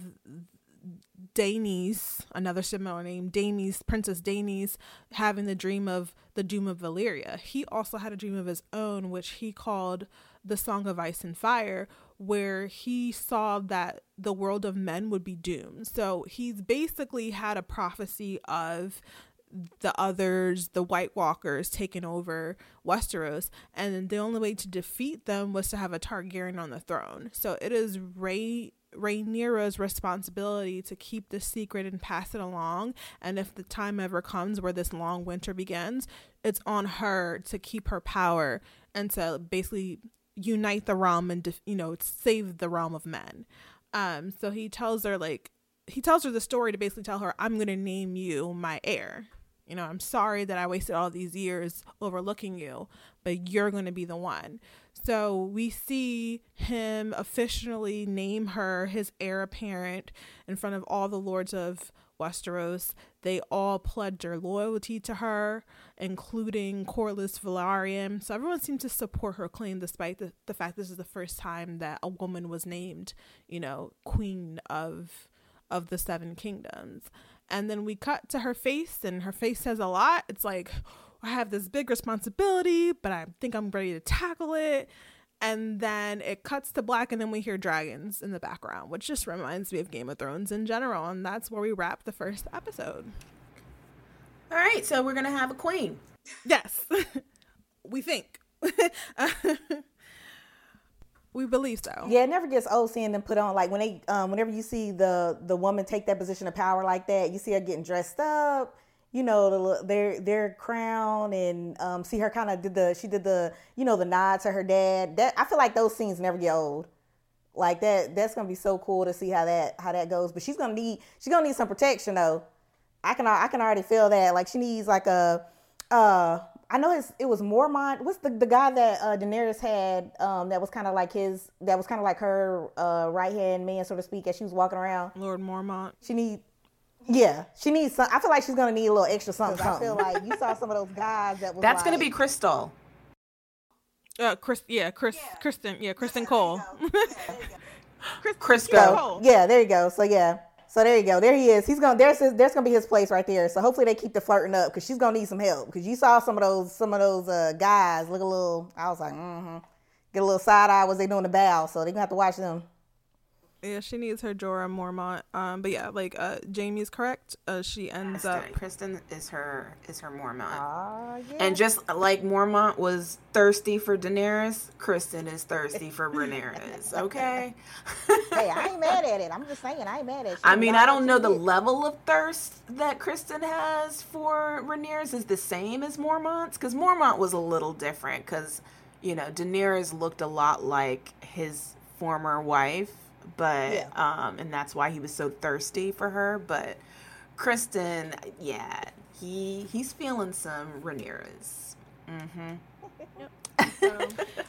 Daenys, another similar name, Daenys, Princess Daenys, having the dream of the Doom of Valyria. He also had a dream of his own, which he called the Song of Ice and Fire, where he saw that the world of men would be doomed. So he's basically had a prophecy of the others, the White Walkers, taking over Westeros, and the only way to defeat them was to have a Targaryen on the throne. So it is Ray Rhaenyra's responsibility to keep the secret and pass it along. And if the time ever comes where this long winter begins, it's on her to keep her power and to basically unite the realm and you know save the realm of men. Um, so he tells her like he tells her the story to basically tell her, "I'm gonna name you my heir." You know, I'm sorry that I wasted all these years overlooking you, but you're going to be the one. So we see him officially name her his heir apparent in front of all the lords of Westeros. They all pledged their loyalty to her, including Corlys Velaryon. So everyone seemed to support her claim, despite the, the fact this is the first time that a woman was named, you know, queen of of the Seven Kingdoms. And then we cut to her face, and her face says a lot. It's like, I have this big responsibility, but I think I'm ready to tackle it. And then it cuts to black, and then we hear dragons in the background, which just reminds me of Game of Thrones in general. And that's where we wrap the first episode. All right, so we're going to have a queen. Yes, *laughs* we think. *laughs* we believe so. Yeah, it never gets old seeing them put on like when they um whenever you see the the woman take that position of power like that, you see her getting dressed up, you know, the, their their crown and um see her kind of did the she did the you know the nod to her dad. That I feel like those scenes never get old. Like that that's going to be so cool to see how that how that goes, but she's going to need she's going to need some protection though. I can I can already feel that. Like she needs like a uh I know his it was Mormont. What's the the guy that uh, Daenerys had um, that was kind of like his that was kind of like her uh, right hand man, so to speak, as she was walking around. Lord Mormont. She need. Yeah, she needs some. I feel like she's gonna need a little extra something. something. I feel like you saw some of those guys that was. That's like, gonna be Crystal. Uh, Chris. Yeah, Chris. Yeah. Criston. Yeah, Criston Cole. *laughs* Chris, Crisco. Yeah, there you go. So yeah, so there you go. There he is. He's gonna there's his, there's gonna be his place right there. So hopefully they keep the flirting up because she's gonna need some help. Because you saw some of those some of those uh, guys look a little. I was like, mm-hmm. Get a little side eye was they doing the bow. So they gonna have to watch them. Yeah, she needs her Jorah Mormont. Um, but yeah, like uh, Jamie's correct. Uh, she ends Criston. up. Criston is her is her Mormont. Uh, yeah. And just like Mormont was thirsty for Daenerys, Criston is thirsty for Rhaenyra. *laughs* Okay. hey, I ain't mad at it. I'm just saying I ain't mad at it. I mean, I don't know the level of thirst that Criston has for Rhaenyra is the same as Mormont's because Mormont was a little different because you know Daenerys looked a lot like his former wife but yeah. um and that's why he was so thirsty for her but Criston yeah he he's feeling some Rhaenyra's mm-hmm. *laughs* So,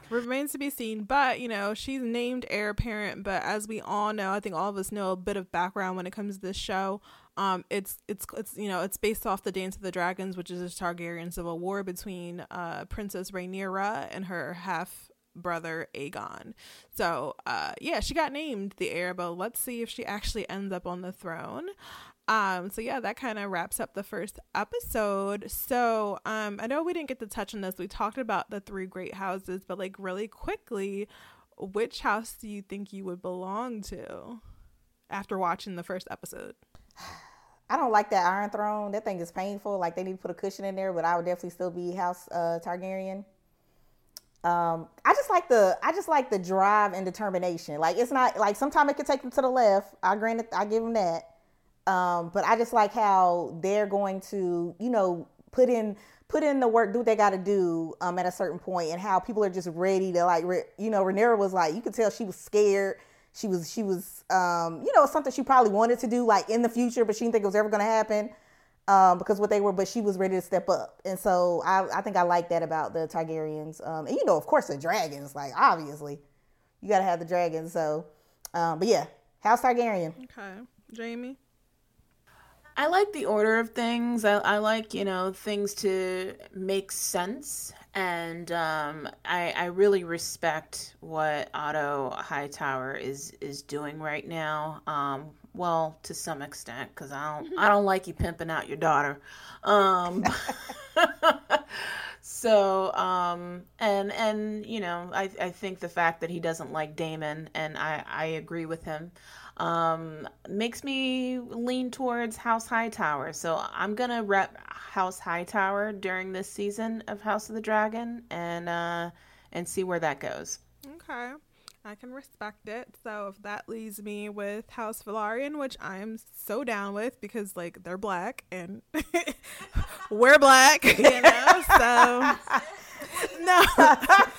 remains to be seen but you know she's named heir apparent but as we all know i think all of us know a bit of background when it comes to this show um, it's it's it's you know it's based off the Dance of the Dragons, which is a Targaryen civil war between uh, Princess Rhaenyra and her half brother Aegon. So, uh, yeah, she got named the heir, but let's see if she actually ends up on the throne. Um, so yeah, that kind of wraps up the first episode. So, um, I know we didn't get to touch on this. We talked about the three great houses, but like really quickly, which house do you think you would belong to after watching the first episode? *sighs* I don't like that Iron Throne. That thing is painful. Like they need to put a cushion in there, but I would definitely still be House uh, Targaryen. Um, I just like the I just like the drive and determination. Like it's not like sometimes it could take them to the left. I grant I give them that. Um, but I just like how they're going to you know put in put in the work, do what they got to do um, at a certain point, and how people are just ready to like re- you know Rhaenyra was like you could tell she was scared. She was she was um, you know something she probably wanted to do like in the future, but she didn't think it was ever going to happen um, because what they were, but she was ready to step up, and so I, I think I like that about the Targaryens. Um, and you know, of course, the dragons, like obviously, you got to have the dragons. So, um, but yeah, House Targaryen. Okay, Jamie. I like the order of things. I, I like, you know, things to make sense. And um, I, I really respect what Otto Hightower is is doing right now. Um, well, to some extent, because I don't I don't like you pimping out your daughter. Um, *laughs* so um, and and you know I I think the fact that he doesn't like Daemon and I I agree with him um, makes me lean towards House Hightower. So I'm gonna rep House Hightower during this season of House of the Dragon and uh, and see where that goes. Okay. I can respect it. So if that leaves me with House Velaryon, which I'm so down with because like they're black and *laughs* we're black, you know. So *laughs* no,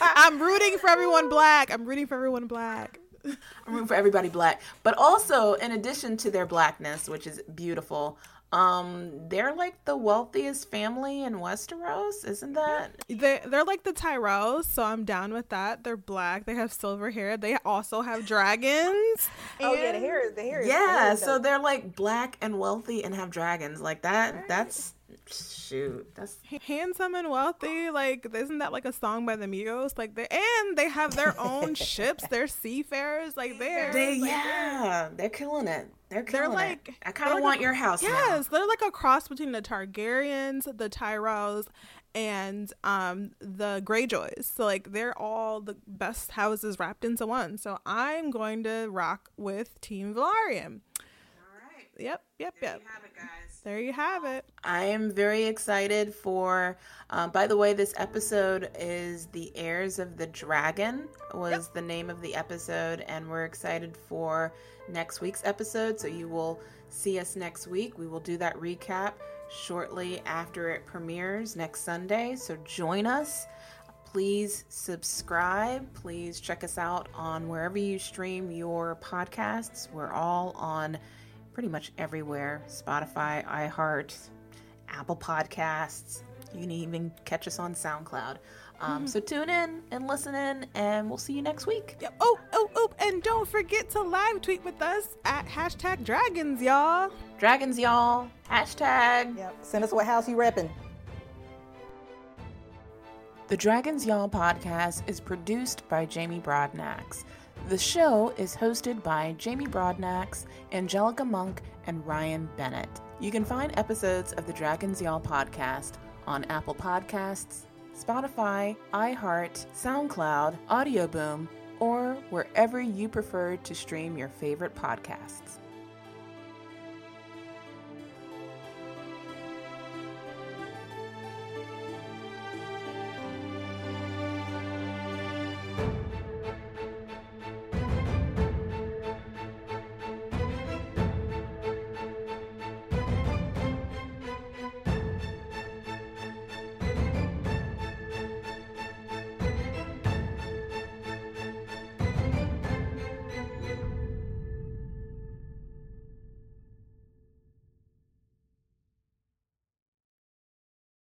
I'm rooting for everyone black. I'm rooting for everyone black. I'm rooting for everybody black, but also in addition to their blackness, which is beautiful, um, they're like the wealthiest family in Westeros, isn't that? They they're like the Tyrells, so I'm down with that. They're black. They have silver hair. They also have dragons. *laughs* oh yeah, the hair is the hair. Yeah, the hair so they're like black and wealthy and have dragons. Like that that's shoot. That's handsome and wealthy. Like, isn't that like a song by the Migos? Like, they and they have their own *laughs* ships. They're seafarers. Like, they're they like, yeah, they're killing it. They're killing like- it. I kind of like want a- your house now. Yes, they're like a cross between the Targaryens, the Tyrells, and um the Greyjoys. So like they're all the best houses wrapped into one. So I'm going to rock with Team Velaryon. All right. Yep, yep, yep. Have it, guys. There you have it. I am very excited for. Um, by the way, this episode is "The Heirs of the Dragon" was the name of the episode, and we're excited for next week's episode. So you will see us next week. We will do that recap shortly after it premieres next Sunday. So join us. Please subscribe. Please check us out on wherever you stream your podcasts. We're all on pretty much everywhere Spotify, iHeart, Apple Podcasts. You can even catch us on SoundCloud. Um, So tune in and listen in, and we'll see you next week. Yep. Oh, oh, oh, and don't forget to live tweet with us at hashtag dragons, y'all. Dragons, y'all. Hashtag. Yep. Send us what house you repping. The Dragons Y'all podcast is produced by Jamie Broadnax. The show is hosted by Jamie Broadnax, Angelica Monk, and Ryan Bennett. You can find episodes of the Dragons Y'all podcast on Apple Podcasts, Spotify, iHeart, SoundCloud, Audioboom, or wherever you prefer to stream your favorite podcasts.